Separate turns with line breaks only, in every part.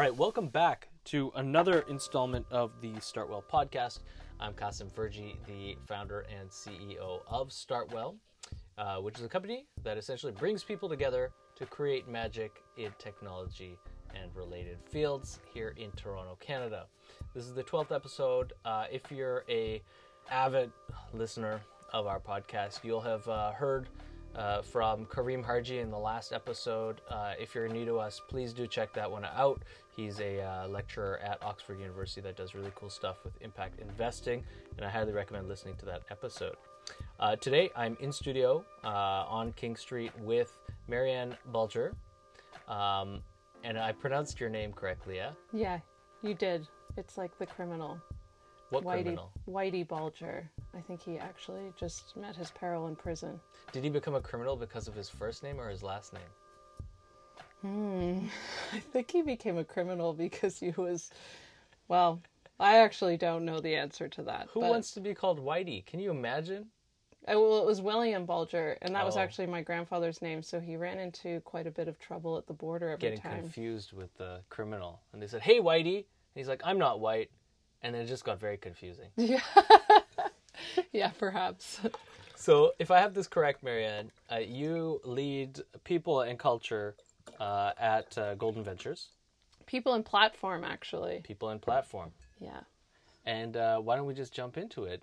All right, welcome back to another installment of the Startwell podcast. I'm Kasim Ferji, the founder and CEO of Startwell, uh, which is a company that essentially brings people together to create magic in technology and related fields here in Toronto, Canada. This is the 12th episode. Uh, if you're a avid listener of our podcast, you'll have uh, heard uh, from Karim Harji in the last episode. Uh, if you're new to us, please do check that one out. He's a uh, lecturer at Oxford University that does really cool stuff with impact investing, and I highly recommend listening to that episode. Uh, today, I'm in studio uh, on King Street with Marianne Bulger. Um, and I pronounced your name correctly, yeah?
Yeah, you did. It's like the criminal.
What
Whitey,
criminal?
Whitey Bulger. I think he actually just met his peril in prison.
Did he become a criminal because of his first name or his last name?
Hmm. I think he became a criminal because he was. Well, I actually don't know the answer to that.
Who
but-
wants to be called Whitey? Can you imagine?
Well, it was William Bulger, and that was
Oh.
actually my grandfather's name. So he ran into quite a bit of trouble at the border every
Getting
time.
Getting confused with the criminal. And they said, hey, Whitey. And he's like, I'm not white. And then it just got very confusing.
Yeah. yeah, perhaps.
So, if I have this correct, Marianne, uh, you lead people and culture uh, at uh, Golden Ventures,
People and platform, actually.
people and platform.
Yeah.
And uh, why don't we just jump into it?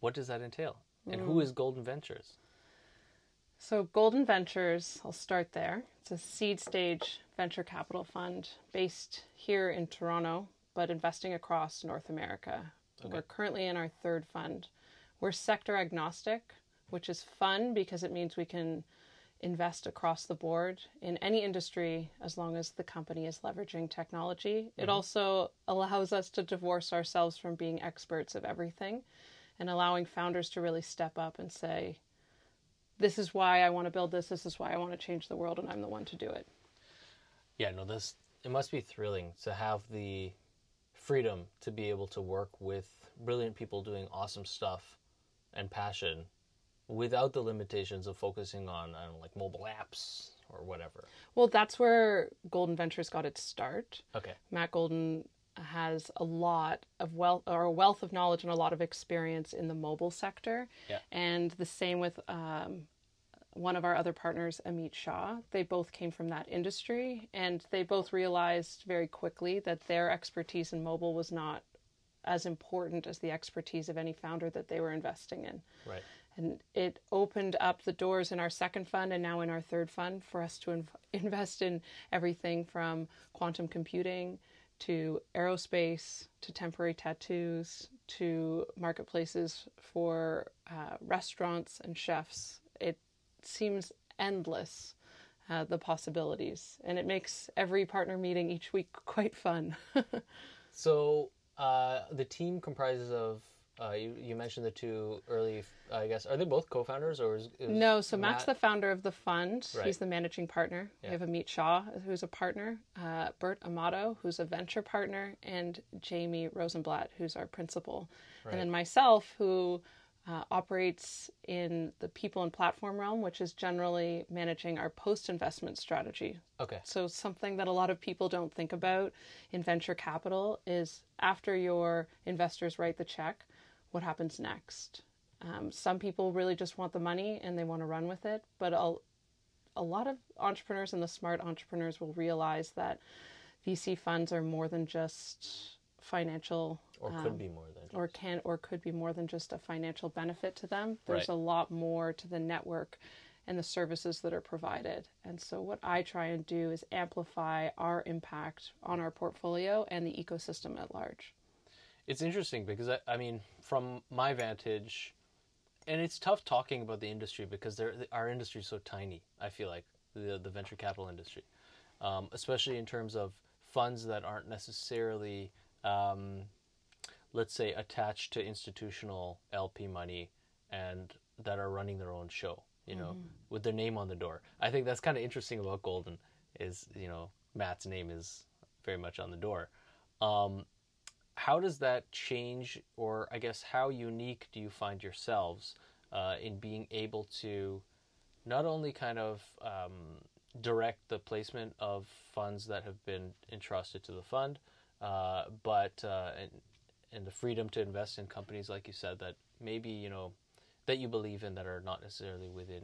What does that entail? And who is Golden Ventures?
So, Golden Ventures, I'll start there. It's a seed stage venture capital fund based here in Toronto, but investing across North America. Okay. We're currently in our third fund. We're sector agnostic, which is fun because it means we can invest across the board in any industry as long as the company is leveraging technology. It mm-hmm. also allows us to divorce ourselves from being experts of everything and allowing founders to really step up and say, this is why I want to build this, this is why I want to change the world, and I'm the one to do it.
Yeah, no, this it must be thrilling to have the freedom to be able to work with brilliant people doing awesome stuff and passion without the limitations of focusing on I don't know, like mobile apps or whatever.
Well, that's where Golden Ventures got its start.
Okay.
Matt Golden has a lot of wealth or a wealth of knowledge and a lot of experience in the mobile sector.
Yeah.
And the same with um, one of our other partners, Amit Shah. They both came from that industry and they both realized very quickly that their expertise in mobile was not as important as the expertise of any founder that they were investing in.
Right.
And it opened up the doors in our second fund and now in our third fund for us to inv- invest in everything from quantum computing to aerospace to temporary tattoos to marketplaces for uh, restaurants and chefs. It seems endless. Uh, the possibilities, and it makes every partner meeting each week quite fun.
So uh, the team comprises of uh, you, you mentioned the two early I guess are they both co-founders or is, is
No, so Matt's the founder of the fund.
Right.
He's the managing partner.
Yeah.
We have Amit Shah, who's a partner, uh, Bert Amato, who's a venture partner, and Jamie Rosenblatt, who's our principal. And then myself, who uh, operates in the people and platform realm, which is generally managing our post investment strategy.
okay
So, something that a lot of people don't think about in venture capital is after your investors write the check, what happens next? Um, some people really just want the money and they want to run with it, but a, a lot of entrepreneurs and the smart entrepreneurs will realize that VC funds are more than just financial
or
um,
could be more than
or can or could be more than just a financial benefit to them. There's
Right.
a lot more to the network and the services that are provided. And so what I try and do is amplify our impact on our portfolio and the ecosystem at large.
It's interesting because I, I mean, from my vantage, and it's tough talking about the industry because they're, our industry is so tiny. I feel like the the venture capital industry, um, especially in terms of funds that aren't necessarily, um, let's say, attached to institutional LP money and that are running their own show. You know, with their name on the door. I think that's kind of interesting about Golden is you know Matt's name is very much on the door. Um, how does that change, or I guess how unique do you find yourselves uh, in being able to not only kind of um, direct the placement of funds that have been entrusted to the fund, uh, but uh, and, and the freedom to invest in companies like you said that maybe you know that you believe in that are not necessarily within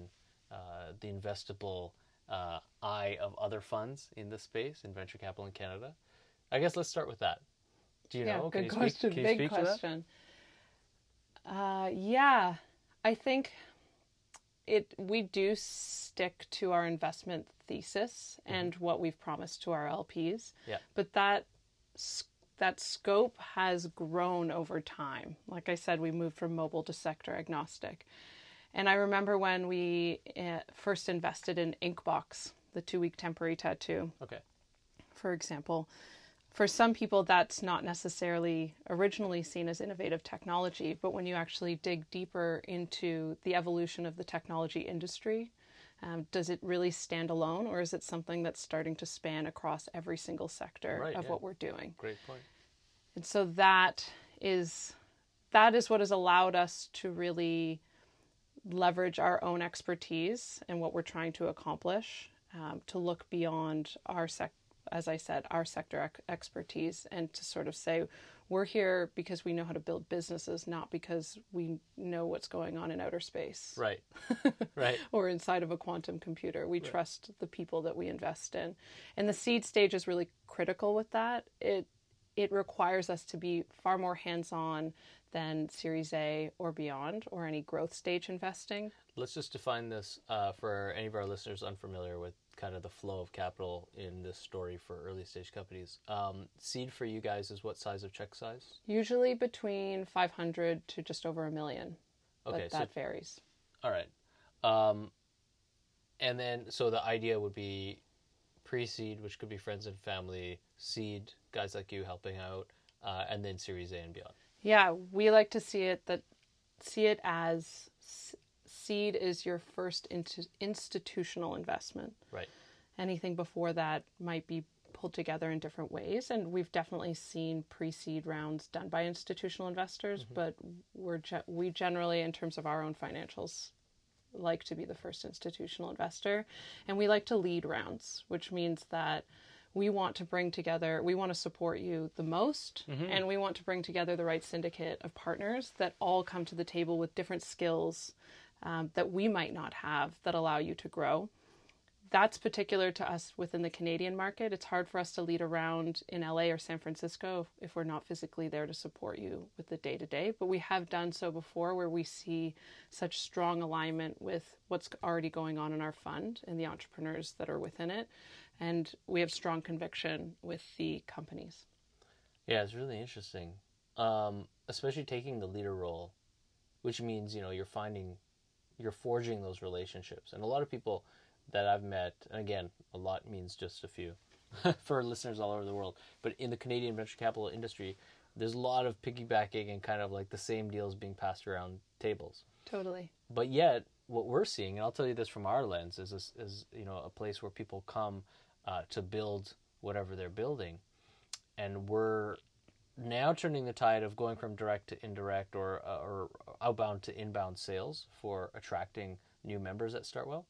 uh, the investable uh, eye of other funds in the space in venture capital in Canada. I guess let's start with that. Do you
yeah,
know?
good question.
Speak,
Big
speak to that?
question. Uh, yeah, I think it. We do stick to our investment thesis and what we've promised to our LPs.
Mm-hmm. Yeah.
But that that scope has grown over time. Like I said, we moved from mobile to sector agnostic. And I remember when we uh, first invested in Inkbox, the two-week temporary tattoo
Okay.
for example. For some people, that's not necessarily originally seen as innovative technology, but when you actually dig deeper into the evolution of the technology industry, um, does it really stand alone, or is it something that's starting to span across every single sector
Right,
of
yeah.
what we're doing?
Great point.
And so that is that is what has allowed us to really leverage our own expertise and what we're trying to accomplish um, to look beyond our sec as I said, our sector ex- expertise, and to sort of say we're here because we know how to build businesses, not because we know what's going on in outer space
Right. right.
or inside of a quantum computer. We trust the people that we invest in. And the seed stage is really critical with that. It it requires us to be far more hands-on than Series A or beyond or any growth stage investing.
Let's just define this uh, for any of our listeners unfamiliar with kind of the flow of capital in this story for early stage companies. Um, seed for you guys is what size of check size?
Usually between 500 to just over a million.
Okay,
but
so
that varies.
all right. Um, and then so the idea would be pre-seed, which could be friends and family, seed, guys like you helping out, uh, and then Series A and beyond.
Yeah, we like to see it that see it as seed is your first institutional investment.
Right.
Anything before that might be pulled together in different ways, and we've definitely seen pre-seed rounds done by institutional investors. Mm-hmm. But we're ge- we generally, in terms of our own financials, like to be the first institutional investor, and we like to lead rounds, which means that we want to bring together, we want to support you the most, mm-hmm. and we want to bring together the right syndicate of partners that all come to the table with different skills um, that we might not have that allow you to grow. That's particular to us within the Canadian market. It's hard for us to lead around in LA or San Francisco if, we're not physically there to support you with the day to day. But we have done so before where we see such strong alignment with what's already going on in our fund and the entrepreneurs that are within it. And we have strong conviction with the companies.
Yeah, it's really interesting, um, especially taking the leader role, which means you know you're finding, you're forging those relationships, and a lot of people that I've met, and again, a lot means just a few, for listeners all over the world, but in the Canadian venture capital industry, there's a lot of piggybacking and kind of like the same deals being passed around tables.
Totally.
but yet what we're seeing and i'll tell you this from our lens is is, is you know a place where people come uh, to build whatever they're building. And we're now turning the tide of going from direct to indirect or uh, or outbound to inbound sales for attracting new members at startwell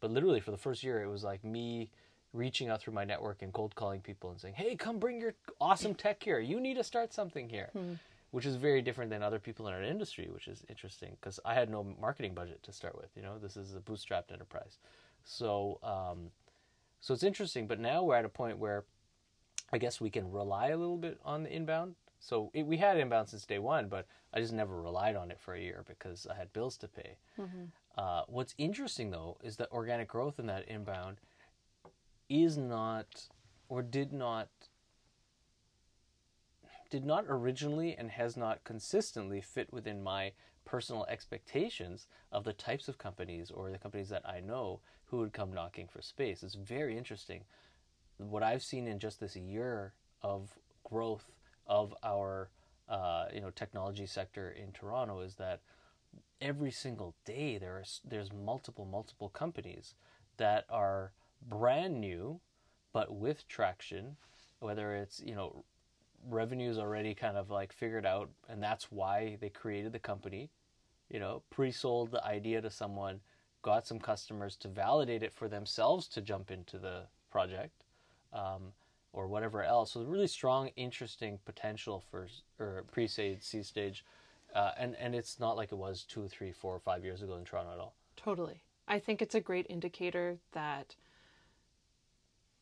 but literally for the first year it was like me reaching out through my network and cold calling people and saying hey come bring your awesome tech here you need to start something here which is very different than other people in our industry, which is interesting because I had no marketing budget to start with. You know, this is a bootstrapped enterprise, so um, so it's interesting. But now we're at a point where I guess we can rely a little bit on the inbound. So it, we had inbound since day one, but I just never relied on it for a year because I had bills to pay. Uh, what's interesting though is that organic growth in that inbound is not or did not did not originally and has not consistently fit within my personal expectations of the types of companies or the companies that I know who would come knocking for space. It's very interesting. What I've seen in just this year of growth of our uh, you know technology sector in Toronto is that every single day there's there's multiple multiple companies that are brand new but with traction whether it's you know revenues already kind of like figured out and that's why they created the company. You know pre-sold the idea to someone got some customers to validate it for themselves to jump into the project, um, or whatever else. So really strong, interesting potential for or pre-seed seed stage, uh, and and it's not like it was two, three, four, five years ago in Toronto at all.
Totally. I think it's a great indicator that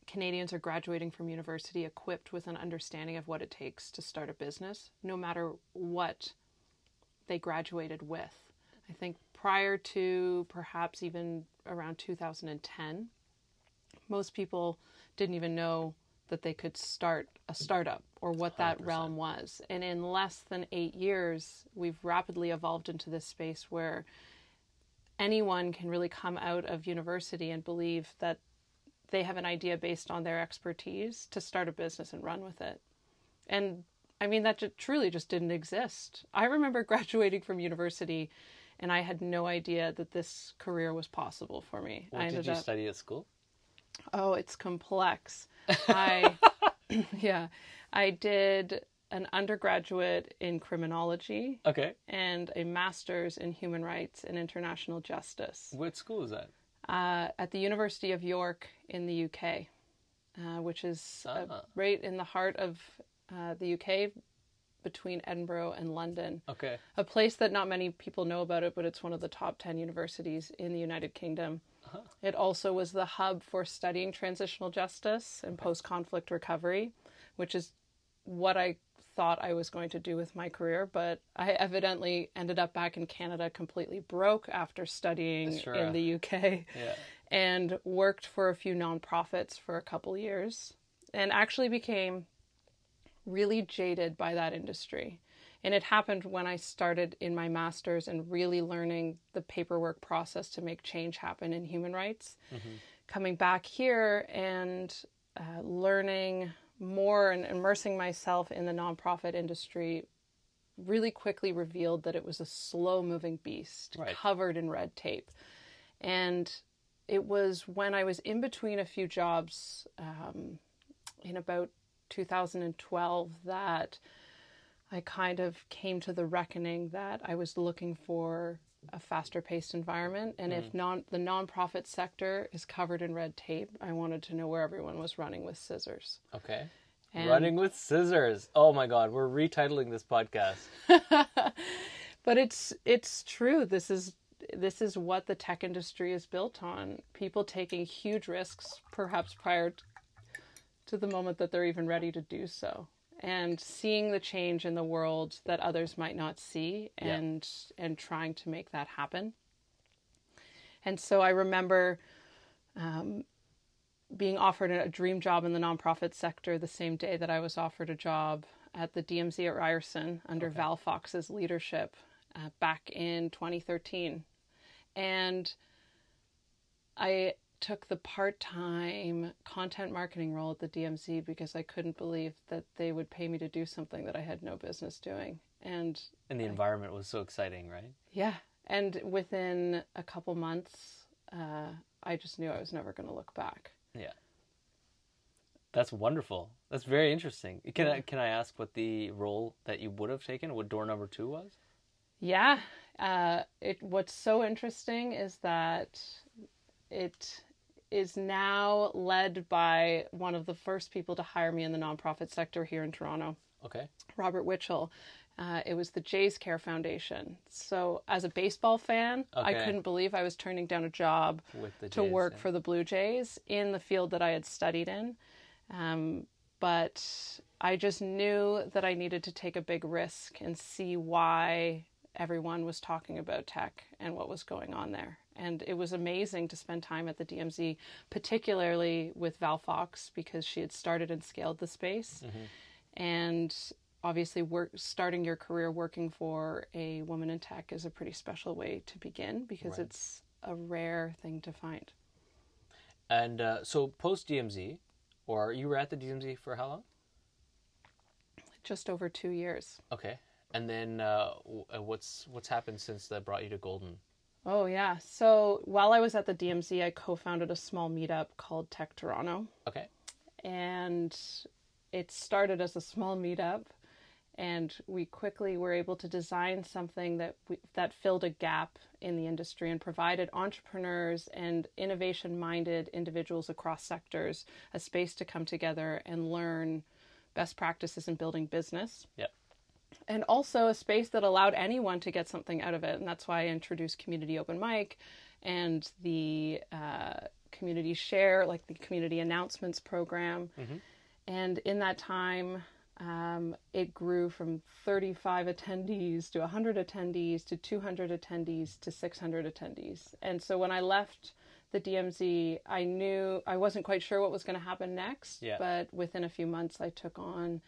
Canadians are graduating from university equipped with an understanding of what it takes to start a business, no matter what they graduated with. I think prior to perhaps even around 2010, most people didn't even know that they could start a startup or what that
100%.
realm was. And in less than eight years, we've rapidly evolved into this space where anyone can really come out of university and believe that they have an idea based on their expertise to start a business and run with it. And I mean, that ju- truly just didn't exist. I remember graduating from university and I had no idea that this career was possible for me.
What
I
did you
up,
study at school?
Oh, it's complex. I, yeah, I did an undergraduate in criminology
Okay,
and a master's in human rights and international justice
what school is that?
uh, at the University of York in the UK, uh, which is uh, right in the heart of uh, the UK between Edinburgh and London.
Okay,
A place that not many people know about it, but it's one of the top 10 universities in the United Kingdom. It also was the hub for studying transitional justice and post conflict recovery, which is what I thought I was going to do with my career. But I evidently ended up back in Canada completely broke after studying
Sure.
in the UK
yeah.
and worked for a few nonprofits for a couple years and actually became really jaded by that industry. And it happened when I started in my master's and really learning the paperwork process to make change happen in human rights. Coming back here and uh, learning more and immersing myself in the nonprofit industry really quickly revealed that it was a slow moving beast
Right.
covered in red tape. And it was when I was in between a few jobs um, in about 2012 that I kind of came to the reckoning that I was looking for a faster paced environment. And if mm. non the nonprofit sector is covered in red tape, I wanted to know where everyone was running with scissors.
Okay.
And-
Running with scissors. Oh my God, we're retitling this podcast.
but it's it's true this is this is what the tech industry is built on people taking huge risks perhaps prior to the moment that they're even ready to do so and seeing the change in the world that others might not see
Yeah.
and and trying to make that happen and so i remember um, being offered a dream job in the nonprofit sector the same day that I was offered a job at the DMZ at Ryerson under Val Fox's leadership uh, back in 2013. And I took the part time content marketing role at the DMZ because I couldn't believe that they would pay me to do something that I had no business doing. And
And the environment was so exciting, right?
yeah, and within a couple months, uh, I just knew I was never going to look back.
Yeah. That's wonderful. That's very interesting. Can I can I ask what the role that you would have taken? What door number two was?
Yeah. Uh, it what's so interesting is that it is now led by one of the first people to hire me in the nonprofit sector here in Toronto,
Okay.
Robert Witchel. Uh, it was the Jays Care Foundation. So, as a baseball fan, I couldn't believe I was turning down a job
With the
to work
yeah.
for the Blue Jays in the field that I had studied in. Um, but I just knew that I needed to take a big risk and see why everyone was talking about tech and what was going on there. And it was amazing to spend time at the DMZ, particularly with Val Fox, because she had started and scaled the space. And obviously, work, starting your career working for a woman in tech is a pretty special way to begin because
Right.
it's a rare thing to find.
And uh, so post DMZ, or you were at the DMZ for how long?
Just over two years.
Okay. And then uh, uh, what's what's happened since that brought you to Golden?
Oh, yeah. So while I was at the DMZ, I co founded a small meetup called Tech Toronto.
Okay.
And it started as a small meetup. and we quickly were able to design something that we, that filled a gap in the industry and provided entrepreneurs and innovation-minded individuals across sectors a space to come together and learn best practices in building business.
Yep.
And also a space that allowed anyone to get something out of it, and that's why I introduced community open mic and the uh, community share, like the community announcements program. And in that time, um, it grew from 35 attendees to 100 attendees to 200 attendees to 600 attendees. And so when I left the DMZ, I knew I wasn't quite sure what was going to happen next.
Yeah.
But within a few months, I took on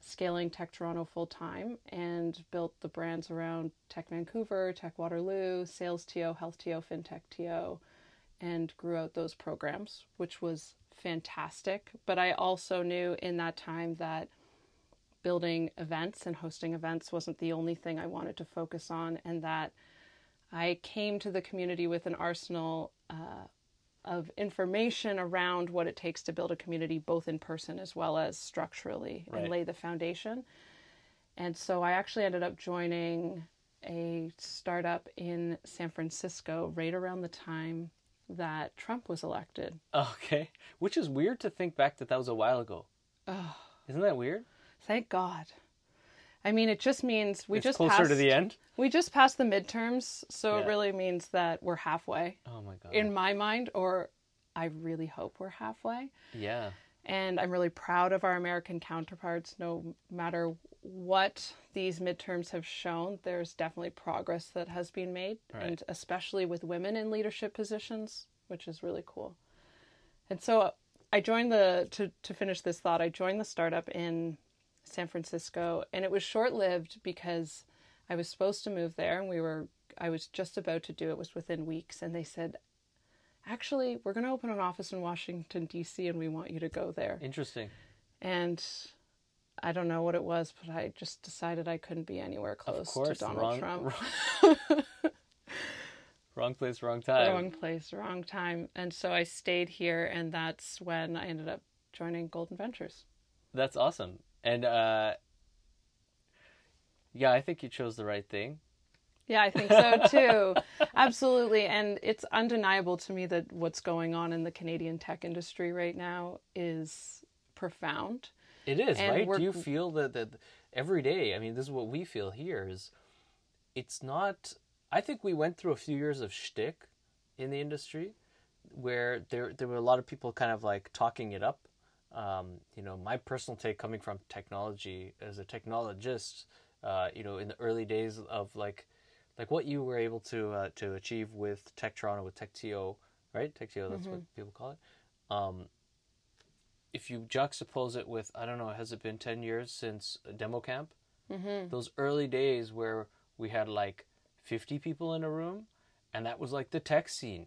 scaling Tech Toronto full time and built the brands around Tech Vancouver, Tech Waterloo, Sales TO, Health TO, FinTech TO, and grew out those programs, which was fantastic. But I also knew in that time that building events and hosting events wasn't the only thing I wanted to focus on, and that I came to the community with an arsenal uh, of information around what it takes to build a community, both in person as well as structurally,
Right.
and lay the foundation. And so I actually ended up joining a startup in San Francisco right around the time that Trump was elected.
Okay. Which is weird to think back that that was a while ago.
Oh,
Isn't that weird?
thank God. I mean, it just means we
it's
just
closer
passed,
to the end.
We just passed the midterms, so
Yeah.
it really means that we're halfway
Oh my god.
in my mind, or I really hope we're halfway.
yeah.
And I'm really proud of our American counterparts. No matter what these midterms have shown, there's definitely progress that has been made,
Right.
and especially with women in leadership positions, which is really cool. And so I joined the to to finish this thought. I joined the startup in San Francisco, and it was short lived because I was supposed to move there, and we were I was just about to do it. Was within weeks, and they said, "Actually, we're going to open an office in Washington D.C., and we want you to go there."
Interesting.
And I don't know what it was, but I just decided I couldn't be anywhere close
course.
to Donald
wrong,
Trump.
Wrong, wrong place, wrong time.
wrong place, wrong time. And so I stayed here, and that's when I ended up joining Golden Ventures.
That's awesome. And uh yeah, I think you chose the right thing.
Yeah, I think so too. Absolutely. And it's undeniable to me that what's going on in the Canadian tech industry right now is profound.
It is,
And
right?
we're-
Do you feel that that every day, I mean, this is what we feel here is it's not I think we went through a few years of shtick in the industry where there there were a lot of people kind of like talking it up. Um, you know, my personal take coming from technology as a technologist, uh, you know, in the early days of like like what you were able to uh, to achieve with Tech Toronto with Tech TO, right? Tech TO, that's what people call it. Um, if you juxtapose it with, I don't know, has it been 10 years since Demo Camp? Mm-hmm. Those early days where we had like 50 people in a room, and that was like the tech scene.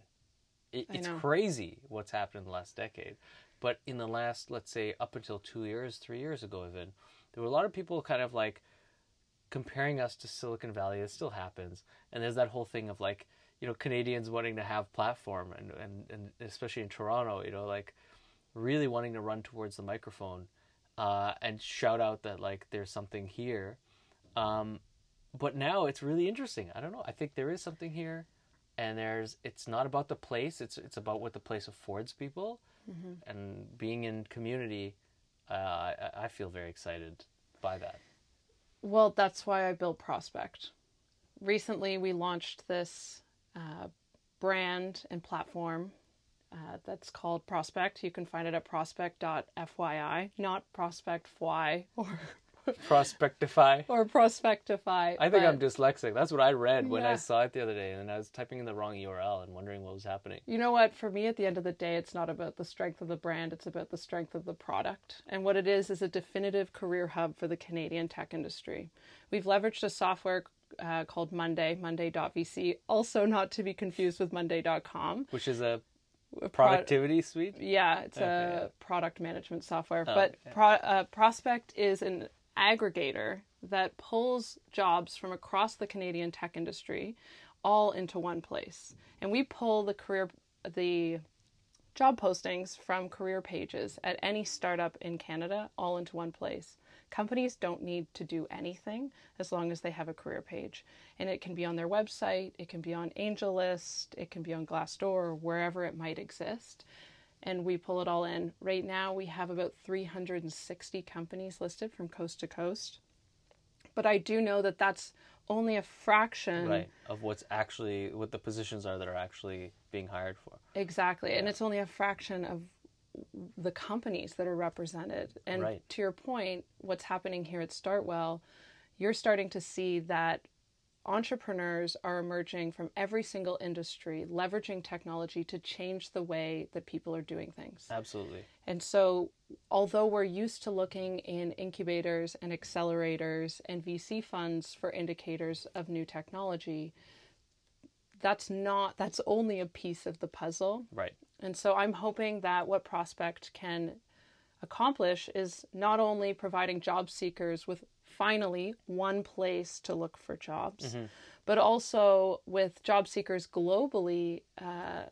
It, it's crazy what's happened in the last decade. But in the last, let's say, up until two years, three years ago, even, there were a lot of people kind of like comparing us to Silicon Valley. It still happens. And there's that whole thing of like, you know, Canadians wanting to have platform and, and, and especially in Toronto, you know, like really wanting to run towards the microphone uh, and shout out that like there's something here. Um, but now it's really interesting. I don't know. I think there is something here, and there's. It's not about the place. It's it's about what the place affords people, and being in community. Uh, I, I feel very excited by that.
Well, that's why I built Prospect. Recently, we launched this uh, brand and platform uh, that's called Prospect. You can find it at prospect.fyi, not prospect.fy or,
Prospectify.
or prospectify.
I think
but-
I'm dyslexic. That's what I read when I saw it the other day, and I was typing in the wrong URL and wondering what was happening.
You know what? For me, at the end of the day, it's not about the strength of the brand, it's about the strength of the product. And what it is, is a definitive career hub for the Canadian tech industry. We've leveraged a software uh, called Monday, monday.vc, also not to be confused with monday.com.
Which is a
A pro-
productivity suite.
yeah, it's
Okay,
a
yeah.
product management software.
Oh,
but
okay.
pro, uh, Prospect is an aggregator that pulls jobs from across the Canadian tech industry all into one place. And we pull the career, the job postings from career pages at any startup in Canada all into one place. Companies don't need to do anything as long as they have a career page. And it can be on their website, it can be on AngelList, it can be on Glassdoor, wherever it might exist. And we pull it all in. Right now, we have about 360 companies listed from coast to coast. But I do know that that's only a fraction
right of what's actually what the positions are that are actually being hired for
exactly and it's only a fraction of the companies that are represented and
Right.
to your point what's happening here at startwell you're starting to see that entrepreneurs are emerging from every single industry leveraging technology to change the way that people are doing things.
Absolutely.
And so, although we're used to looking in incubators and accelerators and VC funds for indicators of new technology, that's not, that's only a piece of the puzzle.
right.
And so, I'm hoping that what Prospect can accomplish is not only providing job seekers with finally one place to look for jobs, but also with job seekers globally. Uh,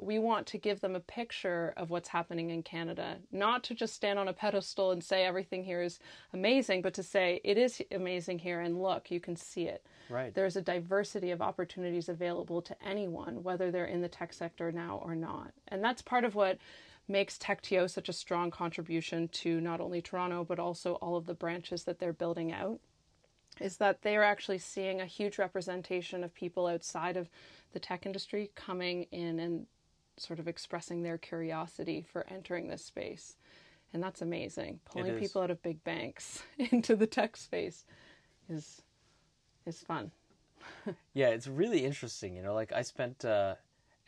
we want to give them a picture of what's happening in Canada, not to just stand on a pedestal and say everything here is amazing, but to say it is amazing here and look, you can see it.
right
There's a diversity of opportunities available to anyone, whether they're in the tech sector now or not. And that's part of what makes TechTO such a strong contribution to not only Toronto, but also all of the branches that they're building out is that they are actually seeing a huge representation of people outside of the tech industry coming in and sort of expressing their curiosity for entering this space. And that's amazing. Pulling people out of big banks into the tech space is is fun.
Yeah, it's really interesting. You know, like I spent, uh,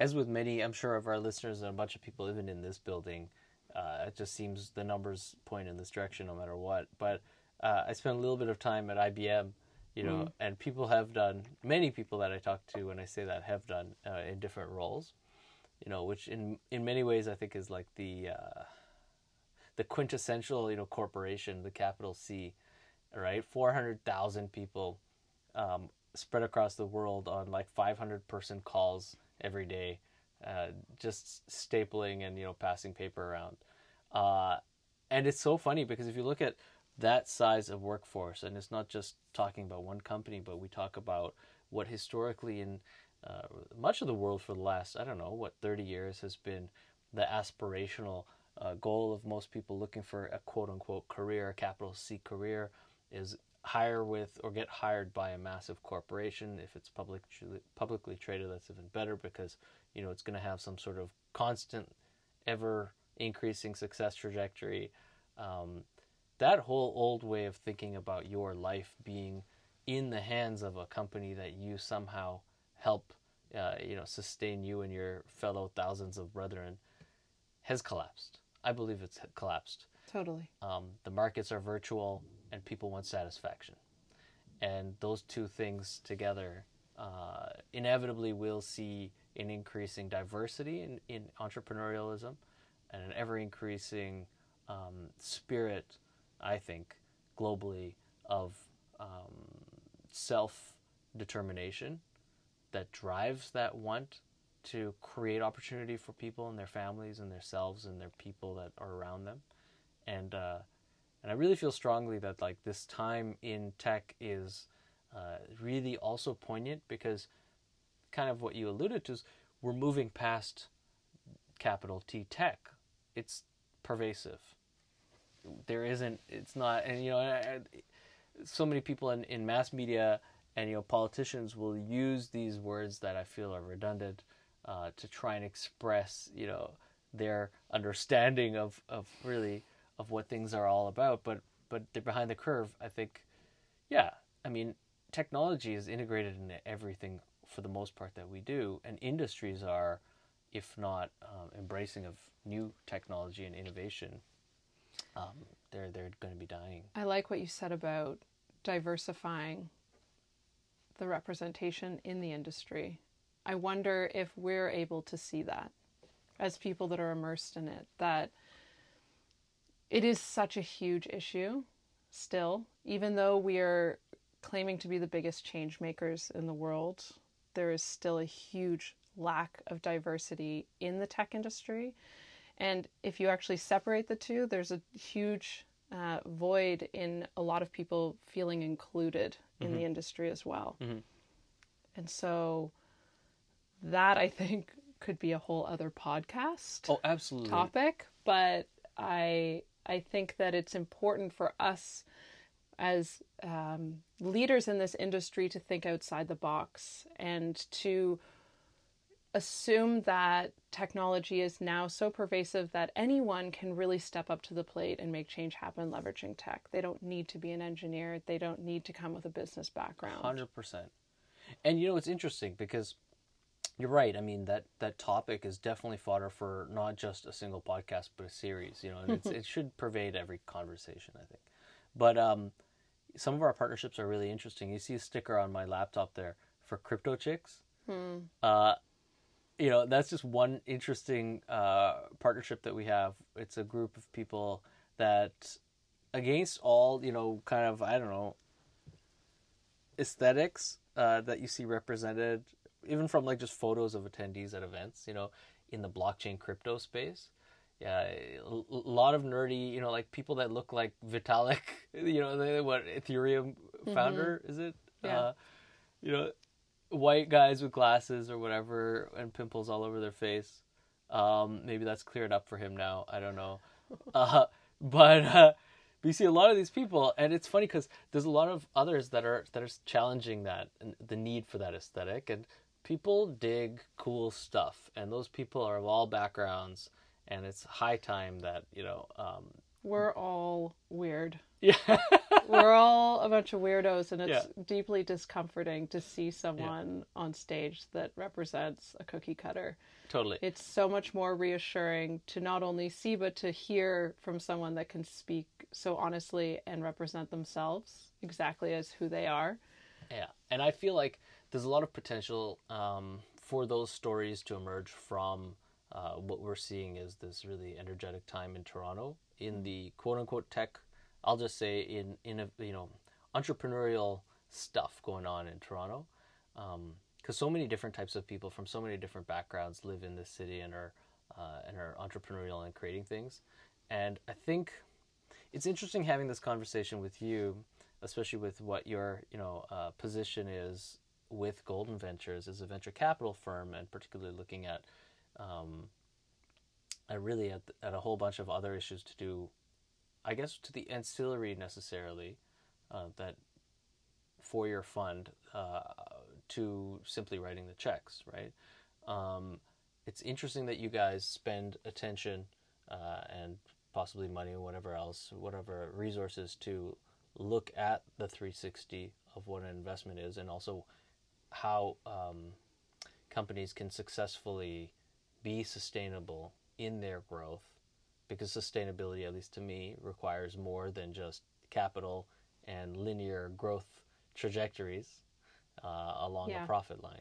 as with many, I'm sure of our listeners and a bunch of people even in this building, uh, it just seems the numbers point in this direction no matter what. But uh, I spent a little bit of time at IBM, you know, and people have done, many people that I talk to when I say that have done uh, in different roles, you know, which in in many ways I think is like the uh, the quintessential, you know, corporation, the capital C, right? Four hundred thousand people um, spread across the world on like 500 person calls every day, uh, just stapling and you know passing paper around. Uh, and it's so funny because if you look at that size of workforce, and it's not just talking about one company, but we talk about what historically in uh, much of the world for the last I don't know what 30 years has been the aspirational uh, goal of most people looking for a quote unquote career, capital C career, is hire with or get hired by a massive corporation. If it's public publicly traded, that's even better because you know it's going to have some sort of constant, ever increasing success trajectory. Um, that whole old way of thinking about your life being in the hands of a company that you somehow help, uh, you know, sustain you and your fellow thousands of brethren has collapsed. I believe it's collapsed.
Totally.
Um, the markets are virtual, and people want satisfaction, and those two things together uh, inevitably will see an increasing diversity in, in entrepreneurialism and an ever increasing um, spirit, I think, globally of um, self determination that drives that want to create opportunity for people and their families and themselves and their people that are around them. And uh, and I really feel strongly that like this time in tech is uh, really also poignant because kind of what you alluded to is we're moving past capital T tech. It's pervasive. There isn't. It's not. And you know, so many people in, in mass media and you know politicians will use these words that I feel are redundant uh, to try and express you know their understanding of, of really of what things are all about. But but they're behind the curve. I think, yeah. I mean, technology is integrated into everything for the most part that we do, and industries are, if not um, embracing of new technology and innovation, um, they're they're going to be dying.
I like what you said about diversifying the representation in the industry. I wonder if we're able to see that as people that are immersed in it, that it is such a huge issue still, even though we are claiming to be the biggest change makers in the world, there is still a huge lack of diversity in the tech industry. And if you actually separate the two, there's a huge uh, void in a lot of people feeling included in the industry as well. And so that I think could be a whole other podcast
Oh, absolutely.
topic, but I I think that it's important for us as um, leaders in this industry to think outside the box and to assume that technology is now so pervasive that anyone can really step up to the plate and make change happen leveraging tech. They don't need to be an engineer. They don't need to come with a business background.
Hundred percent. And you know it's interesting because you're right. I mean that that topic is definitely fodder for not just a single podcast but a series. You know, and it's, it should pervade every conversation. I think. But um, some of our partnerships are really interesting. You see a sticker on my laptop there for crypto chicks. Uh, you know that's just one interesting uh, partnership that we have. It's a group of people that, against all you know, kind of I don't know, aesthetics uh, that you see represented, even from like just photos of attendees at events, you know, in the blockchain crypto space. Yeah, a lot of nerdy, you know, like people that look like Vitalik, you know, what Ethereum founder is it?
Yeah.
Uh, you know, white guys with glasses or whatever and pimples all over their face. Um, maybe that's cleared up for him now. I don't know. Uh, but uh, see a lot of these people, and it's funny because there's a lot of others that are that are challenging that and the need for that aesthetic, and people dig cool stuff, and those people are of all backgrounds, and it's high time that you know. Um,
We're all weird.
yeah,
We're all a bunch of weirdos, and it's
Yeah.
deeply discomforting to see someone on stage that represents a cookie cutter.
totally.
It's so much more reassuring to not only see, but to hear from someone that can speak so honestly and represent themselves exactly as who they are.
Yeah, and I feel like there's a lot of potential um, for those stories to emerge from uh, what we're seeing is this really energetic time in Toronto in the quote unquote tech. I'll just say in in a you know entrepreneurial stuff going on in Toronto, because so many different types of people from so many different backgrounds live in this city and are uh, and are entrepreneurial and creating things, and I think it's interesting having this conversation with you, especially with what your you know uh, position is with Golden Ventures as a venture capital firm, and particularly looking at, um, at really at, at a whole bunch of other issues to do, I guess to the ancillary necessarily, uh, that for your fund uh, to simply writing the checks, right? Um, it's interesting that you guys spend attention uh, and possibly money or whatever else, whatever resources to look at the 360 of what an investment is and also how um, companies can successfully be sustainable in their growth because sustainability, at least to me, requires more than just capital and linear growth trajectories uh, along
Yeah.
the profit line.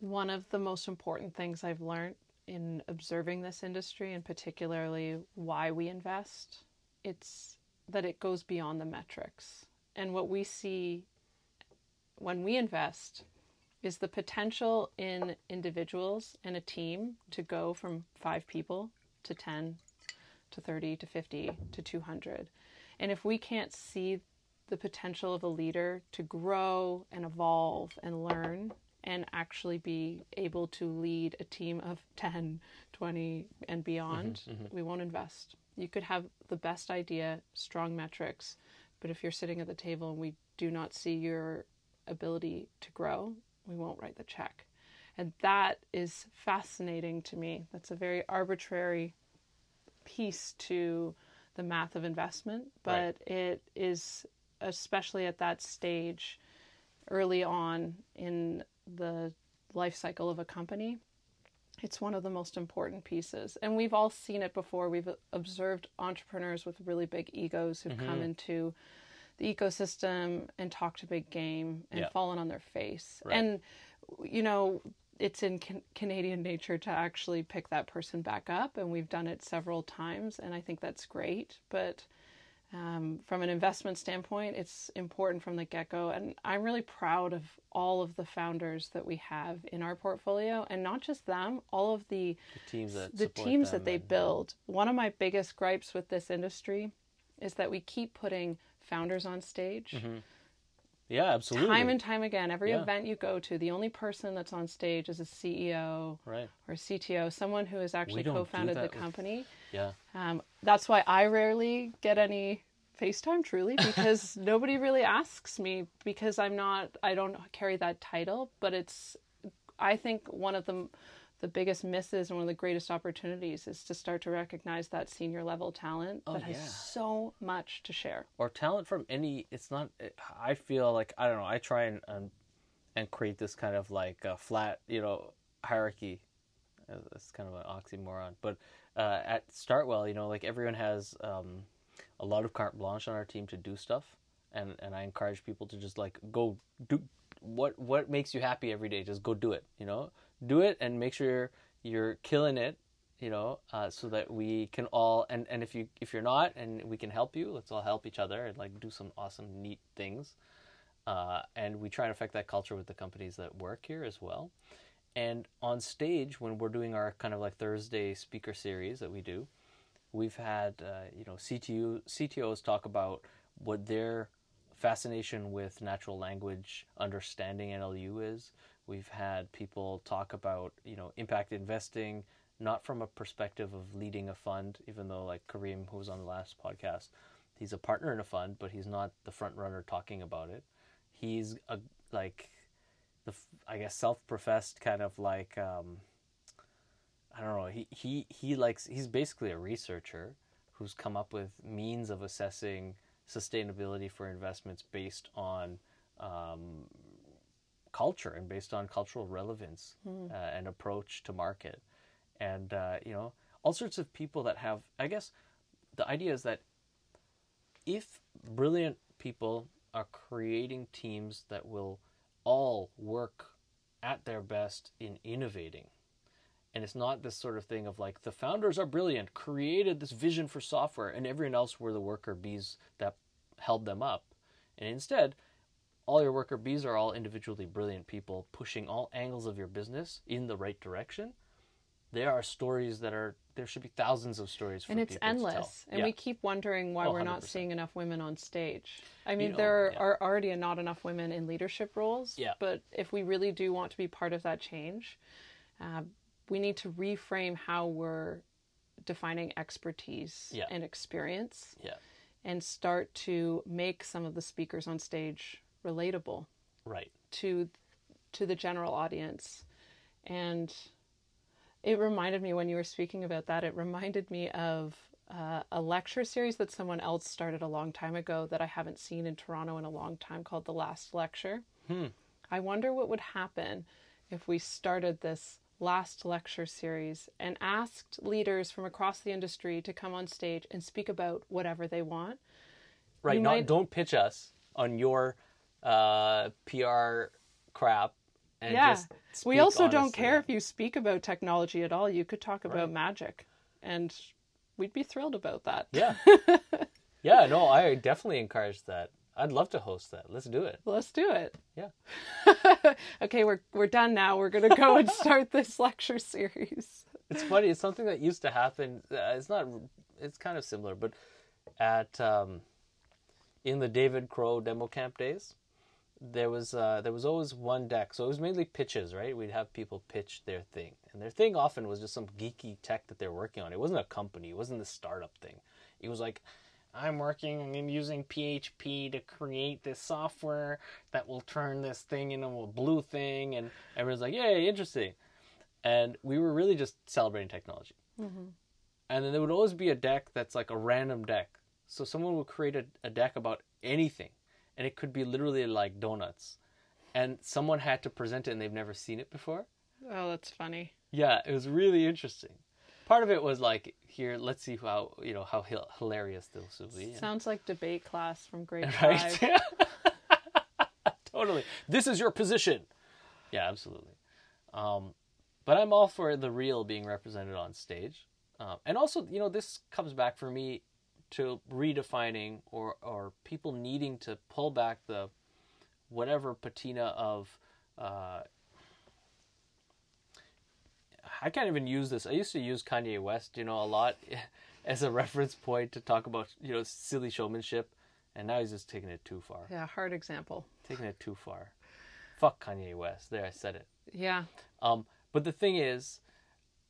One of the most important things I've learned in observing this industry and particularly why we invest, it's that it goes beyond the metrics. And what we see when we invest is the potential in individuals and a team to go from five people to 10 to 30 to 50 to 200. And if we can't see the potential of a leader to grow and evolve and learn and actually be able to lead a team of 10, 20, and beyond, mm-hmm, mm-hmm. we won't invest. You could have the best idea, strong metrics, but if you're sitting at the table and we do not see your ability to grow, we won't write the check. And that is fascinating to me. That's a very arbitrary piece to the math of investment, but it is especially at that stage early on in the life cycle of a company. It's one of the most important pieces. And we've all seen it before. We've observed entrepreneurs with really big egos who've come mm-hmm. into the ecosystem and talked a big game and
Yeah.
fallen on their face.
Right.
And, you know, it's in can- Canadian nature to actually pick that person back up. And we've done it several times. And I think that's great. But Um, from an investment standpoint, it's important from the get go. And I'm really proud of all of the founders that we have in our portfolio, and not just them, all of the,
The teams that
the teams that they
and-
build. One of my biggest gripes with this industry is that we keep putting founders on stage.
Yeah, absolutely.
Time and time again, every
Yeah.
event you go to, the only person that's on stage is a CEO
right.
or CTO, someone who has actually co-founded the
that with-
company.
Yeah.
Um, that's why I rarely get any FaceTime, truly, because nobody really asks me because I'm not, I don't carry that title. But it's, I think one of the the biggest misses and one of the greatest opportunities is to start to recognize that senior level talent that has
Oh,
so much to share.
or talent from any it's not i feel like i don't know i try and and, and create this kind of like a flat you know hierarchy. Uh, it's kind of an oxymoron. But uh, at startwell you know like everyone has um, a lot of carte blanche on our team to do stuff. And and i encourage people to just like go do what what makes you happy every day? Just go do it you know do it and make sure you're killing it you know uh, so that we can all and and if you if you're not and we can help you let's all help each other and like do some awesome neat things. Uh, and we try and affect that culture with the companies that work here as well. And on stage when we're doing our kind of like thursday speaker series that we do we've had uh, you know CTO, ctos talk about what their fascination with natural language understanding nlu is we've had people talk about you know impact investing not from a perspective of leading a fund even though like Karim who was on the last podcast he's a partner in a fund but he's not the front runner talking about it he's a like the I guess self-professed kind of like um I don't know. He he he likes. He's basically a researcher who's come up with means of assessing sustainability for investments based on um, culture and based on cultural relevance uh, and approach to market, and uh, you know all sorts of people that have. I guess the idea is that if brilliant people are creating teams that will all work at their best in innovating and it's not this sort of thing of like the founders are brilliant created this vision for software and everyone else were the worker bees that held them up and instead all your worker bees are all individually brilliant people pushing all angles of your business in the right direction there are stories that are there should be thousands of stories for
and it's
people to tell.
endless and
Yeah.
we keep wondering why
Oh,
we're not seeing enough women on stage i mean
know,
there
yeah.
are already not enough women in leadership roles
Yeah.
but if we really do want to be part of that change uh, we need to reframe how we're defining expertise
Yeah.
and experience
yeah
and start to make some of the speakers on stage relatable
right.
to to the general audience. And it reminded me when you were speaking about that it reminded me of uh, a lecture series that someone else started a long time ago that i haven't seen in toronto in a long time called the last lecture. I wonder what would happen if we started this last lecture series and asked leaders from across the industry to come on stage and speak about whatever they want.
Right
You
not
might-
don't pitch us on your uh pr crap and
yeah.
just
We also don't care if you speak about technology at all. You could talk about magic, and we'd be thrilled about that.
Yeah. yeah, no, I definitely encourage that. I'd love to host that. Let's do it.
Let's do it.
Yeah.
Okay, we're we're done now. We're gonna go and start this lecture series.
It's funny. It's something that used to happen. uh, It's not. It's kind of similar, but at um, in the David Crow demo camp days, there was uh, there was always one deck. So it was mainly pitches, right? We'd have people pitch their thing, and their thing often was just some geeky tech that they're working on. It wasn't a company. It wasn't the startup thing. It was like. I'm working and using PHP to create this software that will turn this thing into a blue thing, and everyone's like, "Yay, interesting!" And we were really just celebrating technology and then there would always be a deck that's like a random deck. So someone would create a, a deck about anything, and it could be literally like donuts, and someone had to present it, and they've never seen it before.
Oh, that's funny.
Yeah, it was really interesting. Part of it was like, here, let's see how you know how hilarious this will be.
Sounds like debate class from grade
Right?
five.
totally. This is your position. Yeah, absolutely. Um, but I'm all for the real being represented on stage. Um, and also, you know, this comes back for me to redefining or or people needing to pull back the whatever patina of uh, I can't even use this. I used to use Kanye West, you know, a lot as a reference point to talk about, you know, silly showmanship, and now he's just taking it too far.
Yeah, hard example.
Taking it too far. Fuck Kanye West. There, I said it.
Yeah.
Um, but the thing is,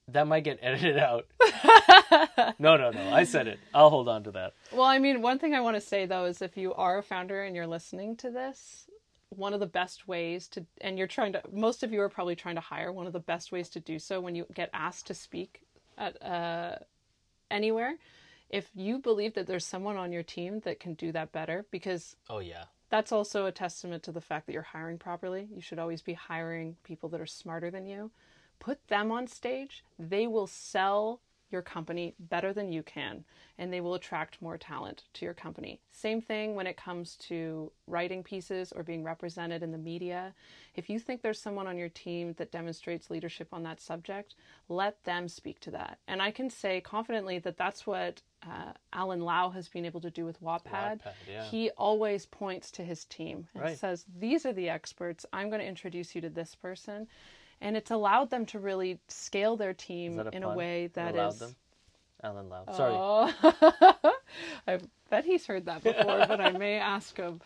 that might get edited out. no, no, no. I said it. I'll hold on to that.
Well, I mean, one thing I want to say though is if you are a founder and you're listening to this, one of the best ways to and you're trying to most of you are probably trying to hire one of the best ways to do so when you get asked to speak at uh, anywhere if you believe that there's someone on your team that can do that better because
Oh yeah.
that's also a testament to the fact that you're hiring properly you should always be hiring people that are smarter than you put them on stage they will sell your company better than you can and they will attract more talent to your company. Same thing when it comes to writing pieces or being represented in the media. If you think there's someone on your team that demonstrates leadership on that subject let them speak to that. And i can say confidently that that's what uh, Allen Lau has been able to do with wattpad,
Wattpad, yeah.
he always points to his team and
Right.
says these are the experts. I'm going to introduce you to this person and it's allowed them to really scale their team
a
in a way that
allowed
is
them? Allen Lau. Sorry.
Oh. I bet he's heard that before, but I may ask him.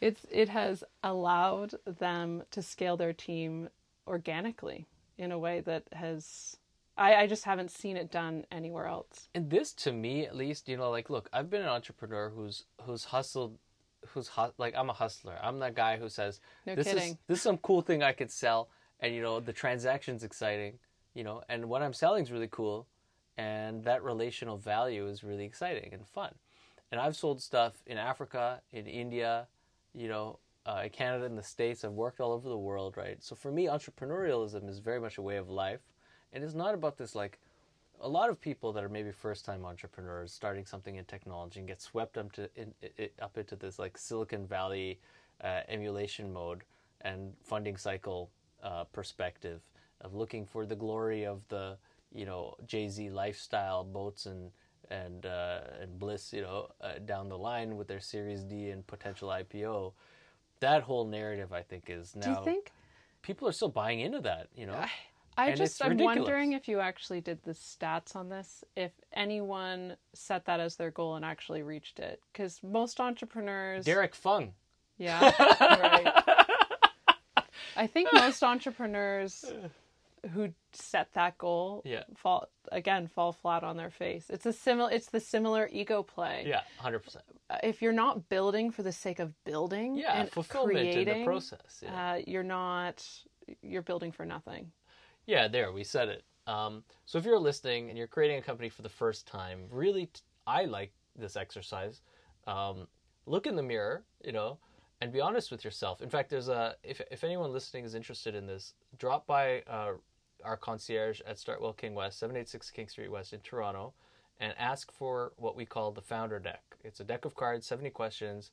It's it has allowed them to scale their team organically in a way that has I, I just haven't seen it done anywhere else.
and this to me at least you know like look i've been an entrepreneur who's who's hustled who's hu- like i'm a hustler i'm that guy who says
No
this is
kidding.
this is some cool thing i could sell and you know the transaction's exciting you know and what i'm selling is really cool and that relational value is really exciting and fun. And i've sold stuff in africa in india you know uh, in canada in the states. I've worked all over the world right? So for me entrepreneurialism is very much a way of life. And it's not about this like a lot of people that are maybe first time entrepreneurs starting something in technology and get swept up to in, i up into this like Silicon Valley uh, emulation mode and funding cycle uh, perspective of looking for the glory of the you know Jay Z lifestyle boats and and uh, and bliss you know uh, down the line with their Series D and potential IPO. That whole narrative, I think, is now
Do you think?
people are still buying into that. You know,
I
And
just I'm
ridiculous.
wondering if you actually did the stats on this, if anyone set that as their goal and actually reached it, because most entrepreneurs,
Derek Fung.
yeah, right. I think most entrepreneurs who set that goal
Yeah.
fall again fall flat on their face. It's a similar it's the similar ego play.
Yeah, hundred percent.
Uh, If you're not building for the sake of building
Yeah,
and
fulfillment
creating,
in the process. Yeah.
uh, you're not you're building for nothing.
Yeah, there we said it. Um, so if you're listening and you're creating a company for the first time, really, t- I like this exercise. Um, look in the mirror, you know, and be honest with yourself. In fact, there's a if if anyone listening is interested in this, drop by uh, our concierge at Startwell King West, seven eight six King Street West in Toronto, and ask for what we call the founder deck. It's a deck of cards, seventy questions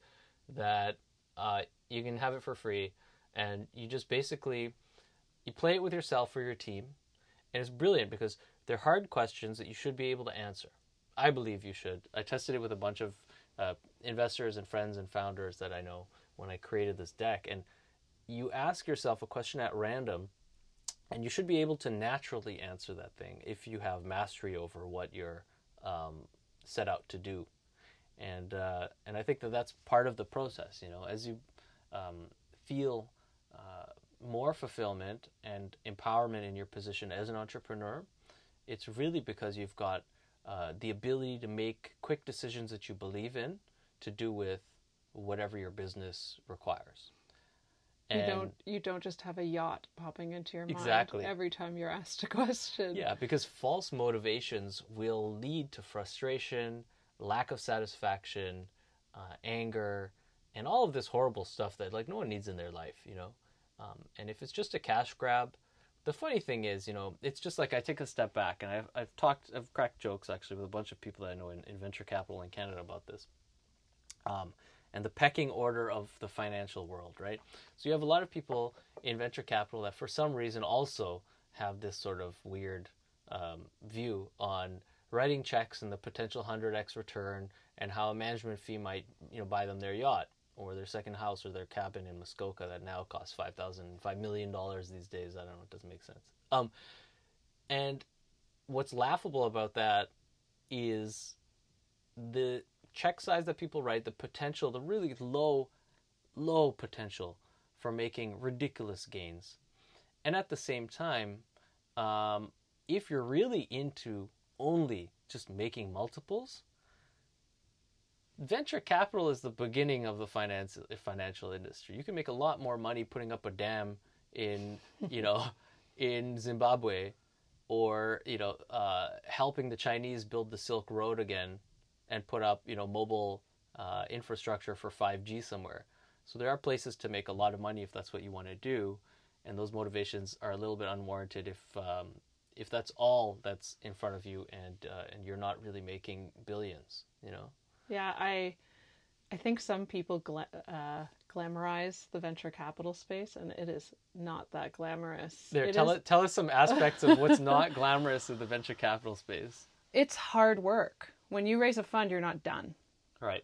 that uh, you can have it for free, and you just basically you play it with yourself or your team and it's brilliant because they're hard questions that you should be able to answer i believe you should i tested it with a bunch of uh, investors and friends and founders that i know when i created this deck and you ask yourself a question at random and you should be able to naturally answer that thing if you have mastery over what you're um, set out to do and uh, and I think that that's part of the process. You know, as you um, feel uh, more fulfillment and empowerment in your position as an entrepreneur, it's really because you've got uh, the ability to make quick decisions that you believe in to do with whatever your business requires.
You don't you don't just have a yacht popping into your mind
Exactly.
every time you're asked a question.
Yeah, because false motivations will lead to frustration, lack of satisfaction, uh, anger, and all of this horrible stuff that like no one needs in their life, you know. Um, and if it's just a cash grab, the funny thing is, you know, it's just like I take a step back and I've I've talked, I've cracked jokes actually with a bunch of people that I know in, in venture capital in Canada about this. Um, and the pecking order of the financial world, right? So you have a lot of people in venture capital that, for some reason, also have this sort of weird um, view on writing checks and the potential 100x return and how a management fee might you know buy them their yacht or their second house or their cabin in Muskoka that now costs five thousand five million dollars these days. I don't know, it doesn't make sense. Um, and what's laughable about that is the check size that people write, the potential, the really low, low potential for making ridiculous gains. And at the same time, um, if you're really into only just making multiples, venture capital is the beginning of the finance financial industry. You can make a lot more money putting up a dam in you know in Zimbabwe, or you know uh, helping the Chinese build the Silk Road again and put up you know mobile uh, infrastructure for 5G somewhere. So there are places to make a lot of money if that's what you want to do, and those motivations are a little bit unwarranted if um, if that's all that's in front of you and uh, and you're not really making billions. You know.
Yeah, I I think some people gla- uh, glamorize the venture capital space, and it is not that glamorous.
There,
It
tell
is-
tell us some aspects of what's not glamorous of the venture capital space.
It's hard work. When you raise a fund, you're not done.
Right.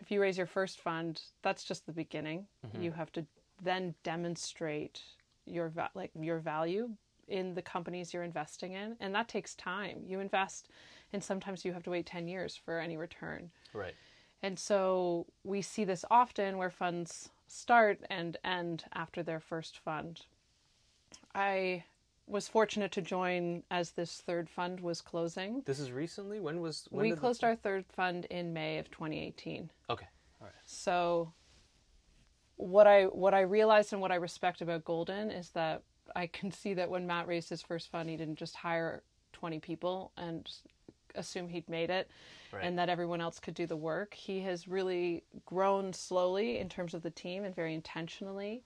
If you raise your first fund, that's just the beginning.
Mm-hmm.
You have to then demonstrate your va- like your value in the companies you're investing in, and that takes time. You invest, and sometimes you have to wait ten years for any return.
Right.
And so we see this often where funds start and end after their first fund. I was fortunate to join as this third fund was closing.
This is recently. When was when
we
did the-
closed our third fund in May of 2018.
Okay. All right.
So what I what I realized and what I respect about Golden is that I can see that when Matt raised his first fund, he didn't just hire 20 people and assume he'd made it
Right.
and that everyone else could do the work. He has really grown slowly in terms of the team and very intentionally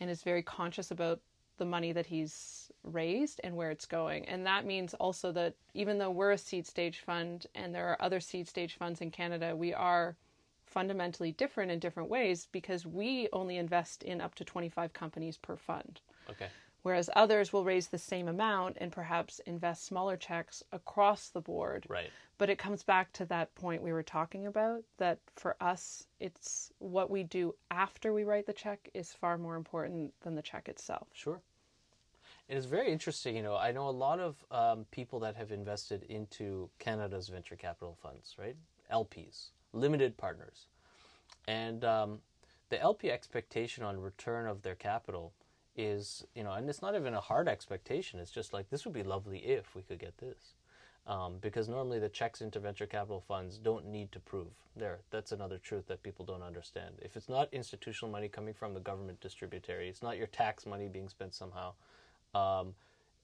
and is very conscious about the money that he's raised and where it's going. And that means also that even though we're a seed stage fund and there are other seed stage funds in Canada, we are fundamentally different in different ways because we only invest in up to 25 companies per fund.
Okay.
Whereas others will raise the same amount and perhaps invest smaller checks across the board.
Right.
But it comes back to that point we were talking about that for us, it's what we do after we write the check is far more important than the check itself.
Sure. And it's very interesting. You know, I know a lot of um, people that have invested into Canada's venture capital funds, right? LPs, limited partners, and um, the LP expectation on return of their capital is, you know, and it's not even a hard expectation. It's just like this would be lovely if we could get this. Um, because normally the checks into venture capital funds don't need to prove. There, that's another truth that people don't understand. If it's not institutional money coming from the government distributary, it's not your tax money being spent somehow. Um,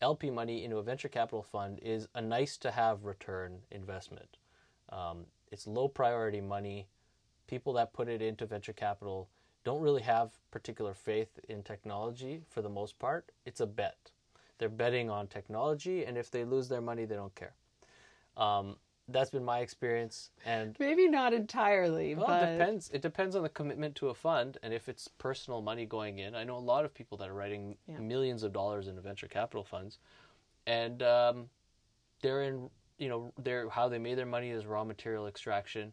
LP money into a venture capital fund is a nice to have return investment. Um, it's low priority money. People that put it into venture capital don't really have particular faith in technology for the most part. It's a bet. They're betting on technology, and if they lose their money, they don't care. Um, that's been my experience, and
Maybe not entirely,
well,
but
it depends. It depends on the commitment to a fund, and if it's personal money going in. I know a lot of people that are writing
Yeah.
millions of dollars into venture capital funds, and um, they're in. You know, they're how they made their money is raw material extraction,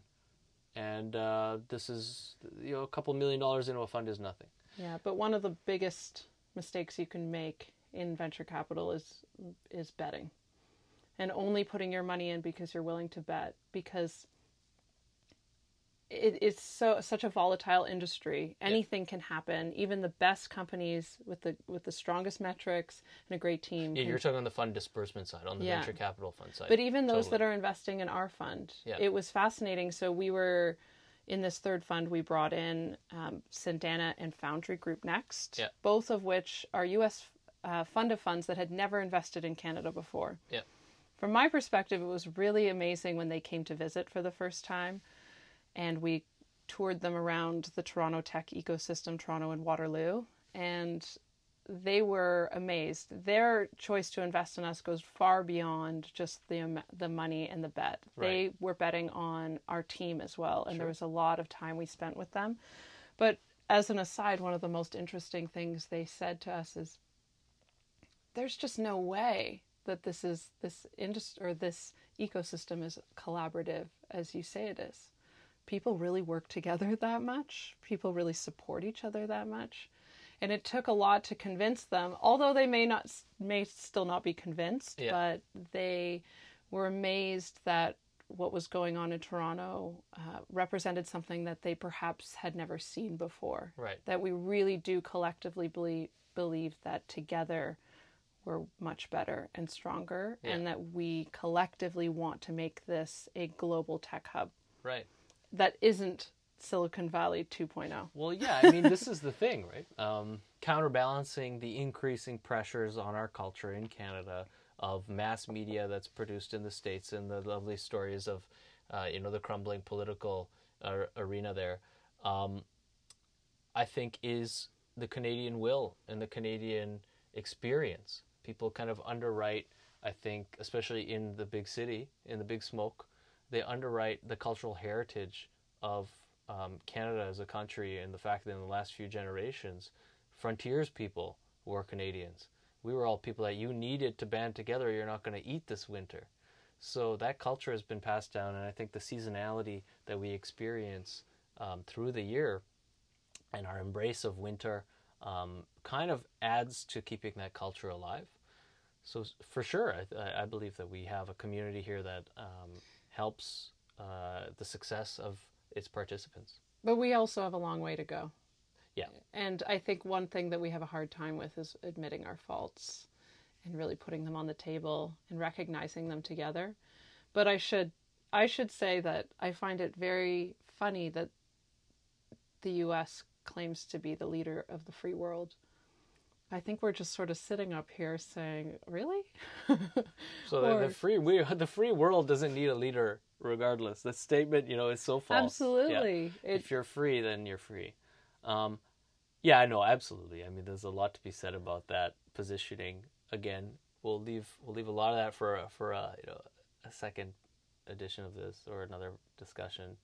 and uh, this is you know a couple million dollars into a fund is nothing.
yeah, but one of the biggest mistakes you can make in venture capital is is betting. And only putting your money in because you're willing to bet because it, it's so such a volatile industry. Anything can happen. Even the best companies with the with the strongest metrics and a great team
Yeah,
can
you're talking on the fund disbursement side, on the
Yeah.
venture capital fund side.
But even those
Totally.
that are investing in our fund,
Yeah.
it was fascinating. So we were in this third fund. We brought in um, Cendana and Foundry Group Next,
Yeah.
both of which are U.S. Uh, fund of funds that had never invested in Canada before.
Yeah.
From my perspective, it was really amazing when they came to visit for the first time, and we toured them around the Toronto tech ecosystem, Toronto and Waterloo, and they were amazed. Their choice to invest in us goes far beyond just the the money and the bet. They were betting on our team as well, and there was a lot of time we spent with them. But as an aside, one of the most interesting things they said to us is, "There's just no way that this is this industry or this ecosystem is collaborative as you say it is. People really work together that much. People really support each other that much. And it took a lot to convince them, although they may not may still not be convinced,
Yeah.
but they were amazed that what was going on in Toronto uh, represented something that they perhaps had never seen before.
Right.
That we really do collectively believe believe that together we're much better and stronger,
Yeah.
and that we collectively want to make this a global tech hub
Right.
That isn't Silicon Valley oh. 2.0.
Well, yeah, I mean, this is the thing, right? Um, counterbalancing the increasing pressures on our culture in Canada of mass media that's produced in the States and the lovely stories of, uh, you know, the crumbling political uh, arena there, um, I think is the Canadian will and the Canadian experience. People kind of underwrite, I think, especially in the big city, in the big smoke, they underwrite the cultural heritage of um, Canada as a country and the fact that in the last few generations, frontiers people were Canadians. We were all people that you needed to band together. You're not going to eat this winter. So that culture has been passed down, and I think the seasonality that we experience um, through the year and our embrace of winter um, kind of adds to keeping that culture alive. So for sure, I, I- believe that we have a community here that um, helps uh, the success of its participants.
But we also have a long way to go.
Yeah.
And I think one thing that we have a hard time with is admitting our faults and really putting them on the table and recognizing them together. But I should I should say that I find it very funny that the US claims to be the leader of the free world. I think we're just sort of sitting up here saying, "Really?"
So the,
Or-
the free we, the free world doesn't need a leader, regardless. The statement, you know, is so false. Yeah.
Absolutely. It,
if you're free, then you're free. Um, yeah, I know, absolutely. I mean, there's a lot to be said about that positioning. Again, we'll leave we'll leave a lot of that for a- for a you know a second edition of this or another discussion.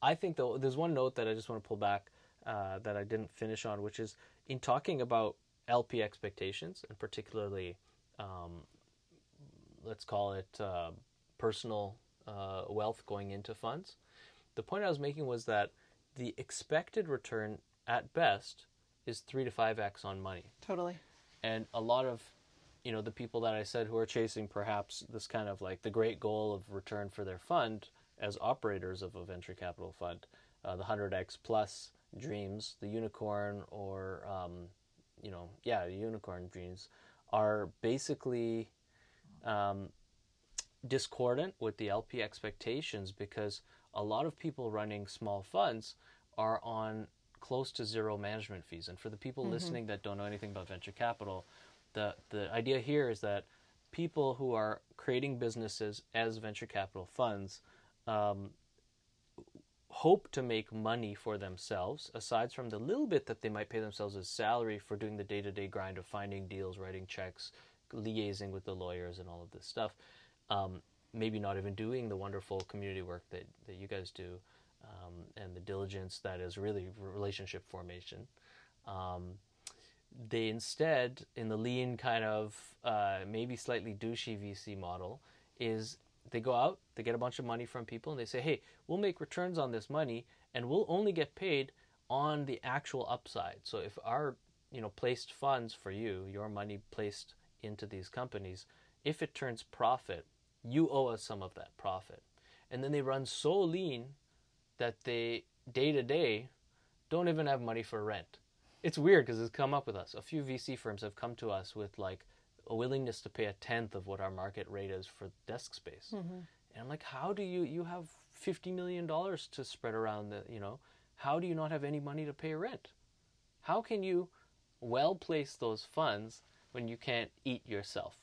I think though there's one note that I just want to pull back uh, that I didn't finish on, which is in talking about LP expectations and particularly um, let's call it uh, personal uh, wealth going into funds. The point I was making was that the expected return at best is three to five x on money,
totally.
and a lot of you know the people that I said who are chasing perhaps this kind of like the great goal of return for their fund as operators of a venture capital fund, uh, the hundred x plus dreams, the unicorn or um, you know yeah unicorn dreams are basically um, discordant with the LP expectations because a lot of people running small funds are on close to zero management fees. And for the people listening that don't know anything about venture capital, the the idea here is that people who are creating businesses as venture capital funds um, hope to make money for themselves, aside from the little bit that they might pay themselves as salary for doing the day to day grind of finding deals, writing checks, liaising with the lawyers, and all of this stuff. Um, maybe not even doing the wonderful community work that, that you guys do um, and the diligence that is really relationship formation. Um, they instead, in the lean kind of uh, maybe slightly douchey VC model, is they go out, they get a bunch of money from people, and they say, "Hey, we'll make returns on this money, and we'll only get paid on the actual upside." So if our you know placed funds for you, your money placed into these companies, if it turns profit, you owe us some of that profit. And then they run so lean that they day to day don't even have money for rent. It's weird because it's come up with us. A few VC firms have come to us with like a willingness to pay a tenth of what our market rate is for desk space. And I'm like, how do you you have fifty million dollars to spread around the you know, how do you not have any money to pay rent? How can you well place those funds when you can't eat yourself?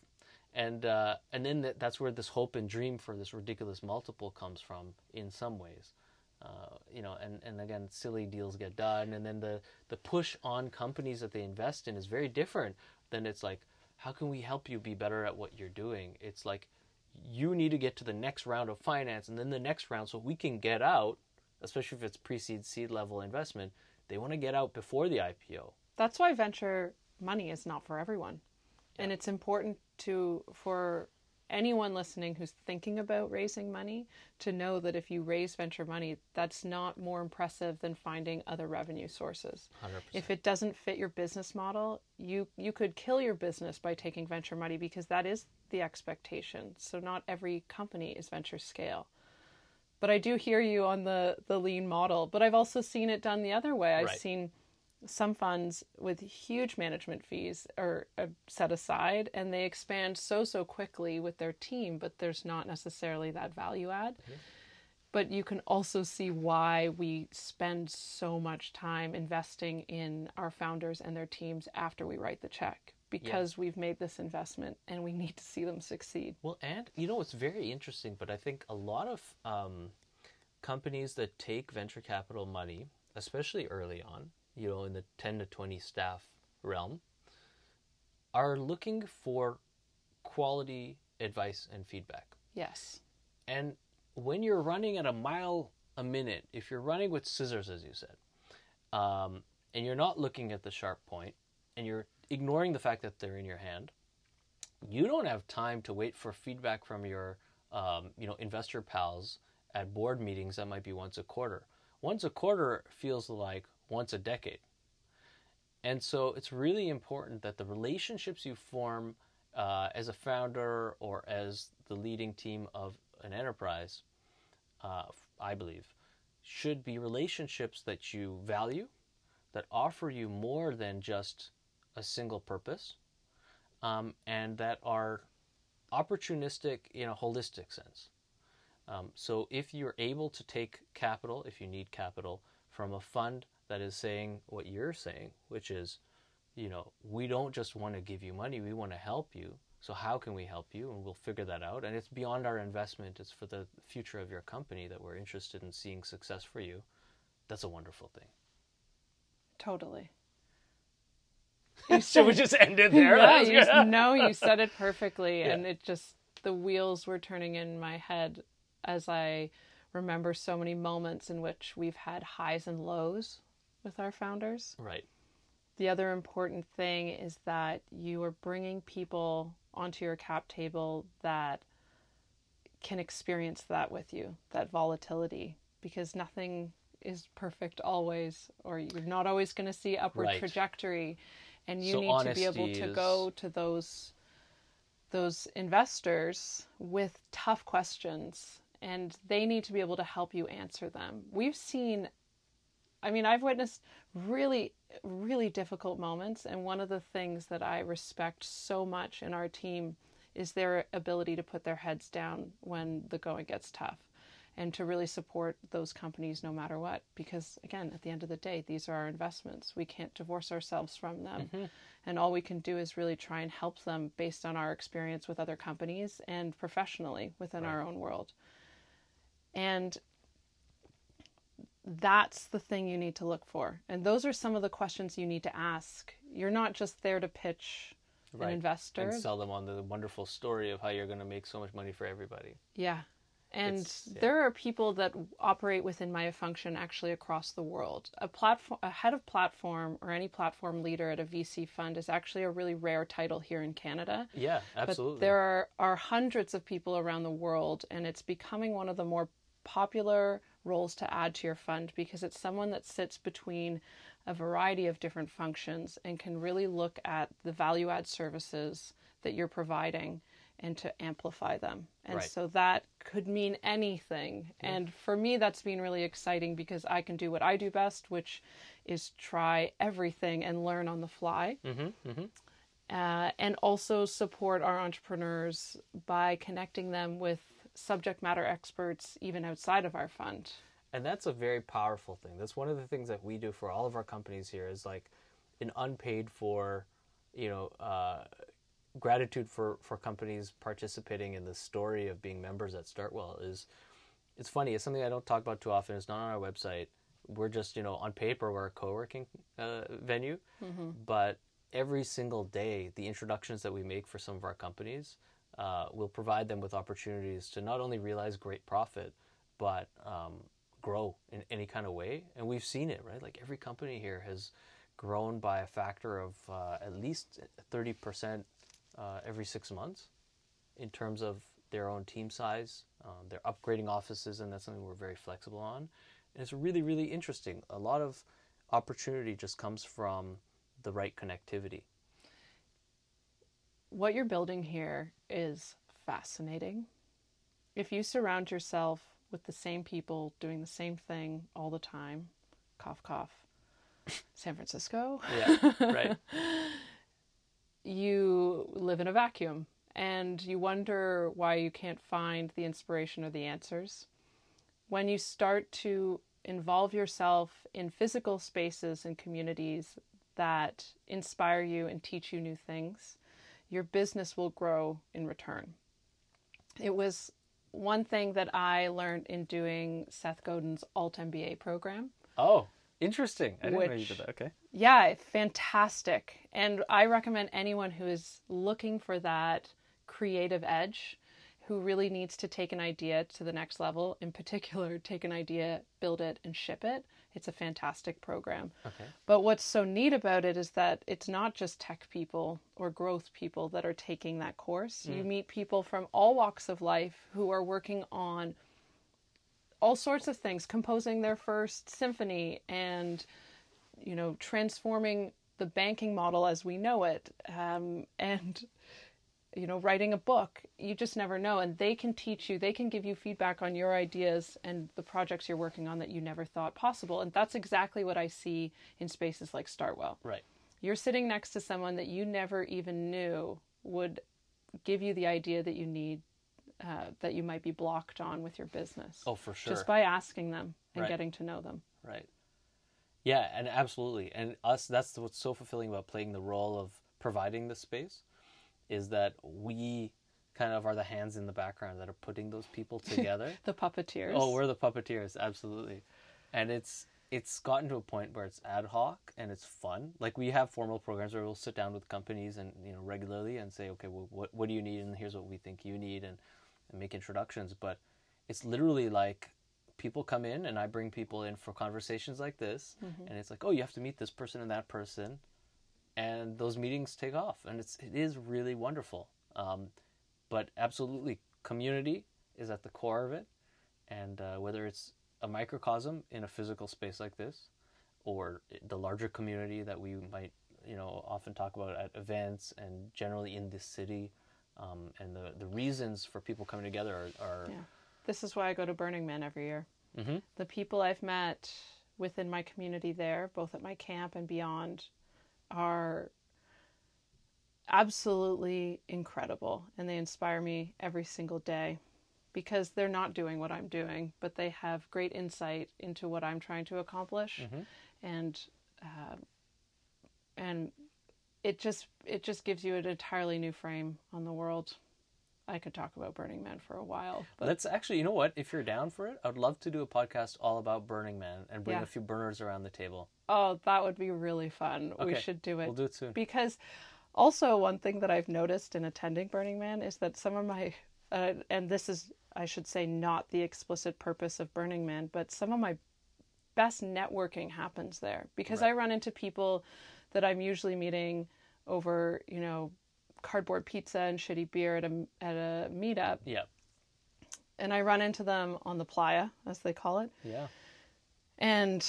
And uh, and then that, that's where this hope and dream for this ridiculous multiple comes from in some ways. Uh, you know, and, and again, silly deals get done, and then the, the push on companies that they invest in is very different than it's like, how can we help you be better at what you're doing? It's like, you need to get to the next round of finance, and then the next round, so we can get out, especially if it's pre-seed, seed level investment. They want to get out before the IPO.
That's why venture money is not for everyone. And it's important to for anyone listening who's thinking about raising money to know that if you raise venture money, that's not more impressive than finding other revenue sources.
100%.
If it doesn't fit your business model, you you could kill your business by taking venture money because that is the expectation. So not every company is venture scale. But I do hear you on the the lean model, but I've also seen it done the other way. I've
Right.
seen some funds with huge management fees are uh, set aside and they expand so so quickly with their team but there's not necessarily that value add. But you can also see why we spend so much time investing in our founders and their teams after we write the check because we've made this investment and we need to see them succeed.
Well, and you know it's very interesting, but I think a lot of um, companies that take venture capital money, especially early on, you know, in the ten to twenty staff realm, are looking for quality advice and feedback.
yes
And when you're running at a mile a minute, if you're running with scissors, as you said, um, and you're not looking at the sharp point, and you're ignoring the fact that they're in your hand, you don't have time to wait for feedback from your, um, you know, investor pals at board meetings that might be once a quarter. Once a quarter feels like once a decade. And so it's really important that the relationships you form uh, as a founder or as the leading team of an enterprise, uh, I believe, should be relationships that you value, that offer you more than just a single purpose, um, and that are opportunistic in a holistic sense. Um, so if you're able to take capital, if you need capital from a fund that is saying what you're saying, which is, you know, we don't just want to give you money, we want to help you. So how can we help you? And we'll figure that out. And it's beyond our investment. It's for the future of your company that we're interested in seeing success for you. That's a wonderful thing.
totally
so we just ended there.
yeah,
That's
you, no, you said it perfectly,
Yeah.
and it just the wheels were turning in my head as I remember so many moments in which we've had highs and lows with our founders.
Right.
The other important thing is that you are bringing people onto your cap table that can experience that with you, that volatility, because nothing is perfect always, or you're not always going to see upward
Right.
trajectory, and you
So
need to be able to
is-
go to those those investors with tough questions and they need to be able to help you answer them. We've seen I mean, I've witnessed really, really difficult moments, and one of the things that I respect so much in our team is their ability to put their heads down when the going gets tough and to really support those companies no matter what. Because, again, at the end of the day, these are our investments. We can't divorce ourselves from them. Mm-hmm. And all we can do is really try and help them based on our experience with other companies and professionally within our own world. And that's the thing you need to look for. And those are some of the questions you need to ask. You're not just there to pitch
Right.
an investor.
And sell them on the wonderful story of how you're going to make so much money for everybody.
Yeah. And
yeah.
there are people that operate within Maya Function actually across the world. A platform, a head of platform, or any platform leader at a VC fund is actually a really rare title here in Canada.
Yeah, absolutely.
But there are, are hundreds of people around the world, and it's becoming one of the more popular roles to add to your fund because it's someone that sits between a variety of different functions and can really look at the value add services that you're providing and to amplify them. And
Right.
so that could mean anything. And for me, that's been really exciting because I can do what I do best, which is try everything and learn on the fly
mm-hmm, mm-hmm.
uh, and also support our entrepreneurs by connecting them with subject matter experts even outside of our fund.
And that's a very powerful thing. That's one of the things that we do for all of our companies here is like an unpaid for, you know, uh, gratitude for, for companies participating in the story of being members at Startwell is it's funny. It's something I don't talk about too often. It's not on our website. We're just, you know, on paper, we're a co-working uh, venue, but every single day, the introductions that we make for some of our companies uh, will provide them with opportunities to not only realize great profit, but um, grow in any kind of way. And we've seen it, right? Like every company here has grown by a factor of uh, at least 30% uh, every six months. in terms of their own team size. Um, they're upgrading offices, and that's something we're very flexible on. And it's really, really interesting. A lot of opportunity just comes from the right connectivity.
What you're building here is fascinating. If you surround yourself with the same people doing the same thing all the time, cough, cough, San Francisco,
Yeah, right.
you live in a vacuum and you wonder why you can't find the inspiration or the answers. When you start to involve yourself in physical spaces and communities that inspire you and teach you new things, your business will grow in return. It was one thing that I learned in doing Seth Godin's Alt MBA program.
Oh, interesting. I didn't know you did that. Okay.
Yeah, fantastic. And I recommend anyone who is looking for that creative edge, who really needs to take an idea to the next level, in particular, take an idea, build it, and ship it. It's a fantastic program.
Okay.
But what's so neat about it is that it's not just tech people or growth people that are taking that course. You meet people from all walks of life who are working on all sorts of things, composing their first symphony and, you know, transforming the banking model as we know it, um, and, you know, writing a book. You just never know. And they can teach you, they can give you feedback on your ideas and the projects you're working on that you never thought possible. And that's exactly what I see in spaces like Startwell.
Right.
You're sitting next to someone that you never even knew would give you the idea that you need, uh, that you might be blocked on with your business.
Oh, for sure.
Just by asking them and
Right.
getting to know them.
Right. Yeah, and absolutely. And us that's what's so fulfilling about playing the role of providing the space is that we kind of are the hands in the background that are putting those people together.
The puppeteers.
oh, we're the puppeteers, absolutely. And it's it's gotten to a point where it's ad hoc and it's fun. Like we have formal programs where we'll sit down with companies and you know regularly and say, okay, well, what what do you need, and here's what we think you need, and, and make introductions. But it's literally like people come in and I bring people in for conversations like this, mm-hmm. and it's like, oh, you have to meet this person and that person, and those meetings take off, and it's it is really wonderful. Um, but absolutely, community is at the core of it, and uh, whether it's a microcosm in a physical space like this, or the larger community that we might you know often talk about at events and generally in this city, um, and the the reasons for people coming together are, are
Yeah. This is why I go to Burning Man every year.
Mhm.
The people I've met within my community there, both at my camp and beyond, are absolutely incredible and they inspire me every single day because they're not doing what I'm doing, but they have great insight into what I'm trying to accomplish, and uh, and it just it just gives you an entirely new frame on the world. I could talk about Burning Man for a while, but
Let's actually, you know what? If you're down for it, I'd love to do a podcast all about Burning Man and bring
Yeah.
a few burners around the table.
Oh, that would be really fun. We should do it.
We'll do it soon.
because also one thing that I've noticed in attending Burning Man is that some of my uh, and this is I should say not the explicit purpose of Burning Man, but some of my best networking happens there because
Right.
I run into people that I'm usually meeting over you know cardboard pizza and shitty beer at a at a meetup,
Yeah.
and I run into them on the playa as they call it.
Yeah.
And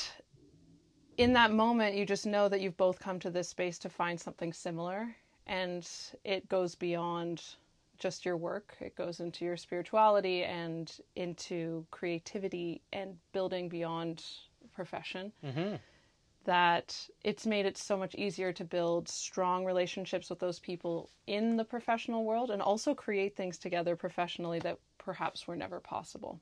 in that moment, you just know that you've both come to this space to find something similar. And it goes beyond just your work, it goes into your spirituality and into creativity and building beyond profession.
Mm-hmm.
That it's made it so much easier to build strong relationships with those people in the professional world and also create things together professionally that perhaps were never possible.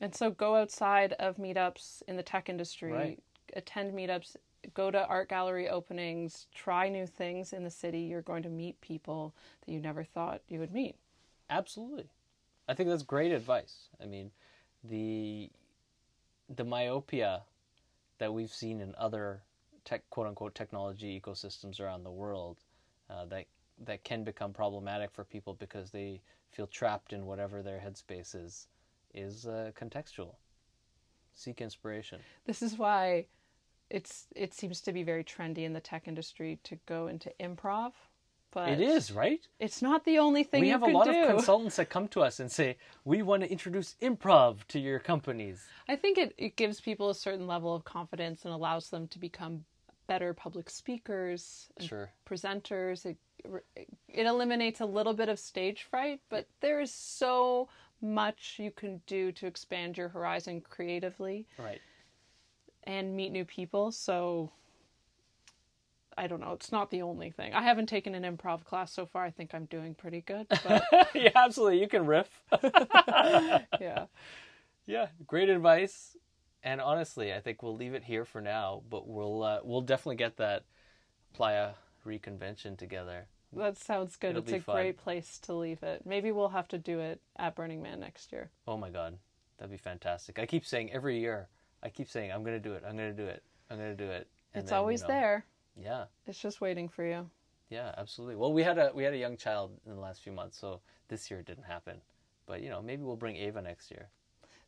And so go outside of meetups in the tech industry,
Right.
Attend meetups, go to art gallery openings, try new things in the city. You're going to meet people that you never thought you would meet.
Absolutely. I think that's great advice. I mean, the the myopia that we've seen in other tech quote unquote technology ecosystems around the world uh, that that can become problematic for people because they feel trapped in whatever their headspace is is uh, contextual. Seek inspiration.
This is why it's it seems to be very trendy in the tech industry to go into improv but
It is, right?
It's not the only thing
we
you
have a lot
do.
of consultants that come to us and say, we want to introduce improv to your companies.
I think it, it gives people a certain level of confidence and allows them to become better public speakers and
Sure.
presenters. It, it eliminates a little bit of stage fright, but there is so much you can do to expand your horizon creatively
Right.
And meet new people. So I don't know, it's not the only thing. I haven't taken an improv class so far. I think I'm doing pretty good, but
yeah, absolutely. You can riff.
yeah.
yeah, great advice. And honestly, I think we'll leave it here for now, but we'll uh, we'll definitely get that playa reconvention together.
That sounds good.
It'll
it's a
fun.
great place to leave it. Maybe we'll have to do it at Burning Man next year.
Oh my god, that'd be fantastic. I keep saying every year, I keep saying I'm going to do it. I'm going to do it. I'm going to do it. And
it's
then, you
always
know,
there.
Yeah.
It's just waiting for you.
Yeah, absolutely. Well, we had a we had a young child in the last few months, so this year it didn't happen. But you know, maybe we'll bring Ava next year.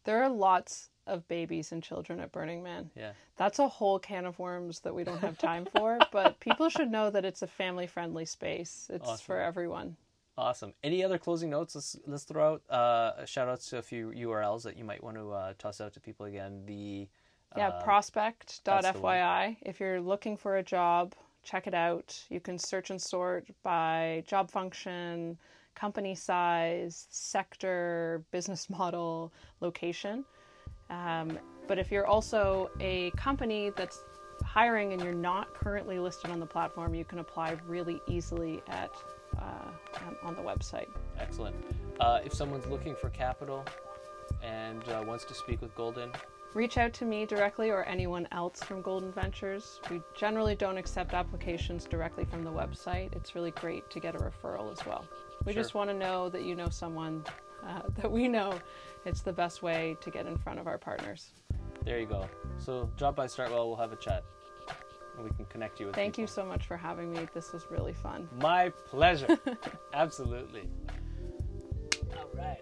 There are lots of babies and children at Burning Man.
Yeah.
That's a whole can of worms that we don't have time for, but people should know that it's a family friendly space. It's
Awesome.
for everyone.
Awesome. Any other closing notes? Let's let's throw out uh, shout outs to a few URLs that you might want to uh, toss out to people again. The
Yeah,
um,
prospect.fyi. If you're looking for a job, check it out. You can search and sort by job function, company size, sector, business model, location. Um, but if you're also a company that's hiring and you're not currently listed on the platform, you can apply really easily at uh, on the website.
excellent. Uh, if someone's looking for capital and uh, wants to speak with Golden,
reach out to me directly or anyone else from Golden Ventures. We generally don't accept applications directly from the website. It's really great to get a referral as well. We
Sure.
just want to know that you know someone uh, that we know. It's the best way to get in front of our partners.
there you go. So drop by Startwell. We'll have a chat, we can connect you with.
Thank you so much for having me. This was really fun.
My pleasure. Absolutely. All right.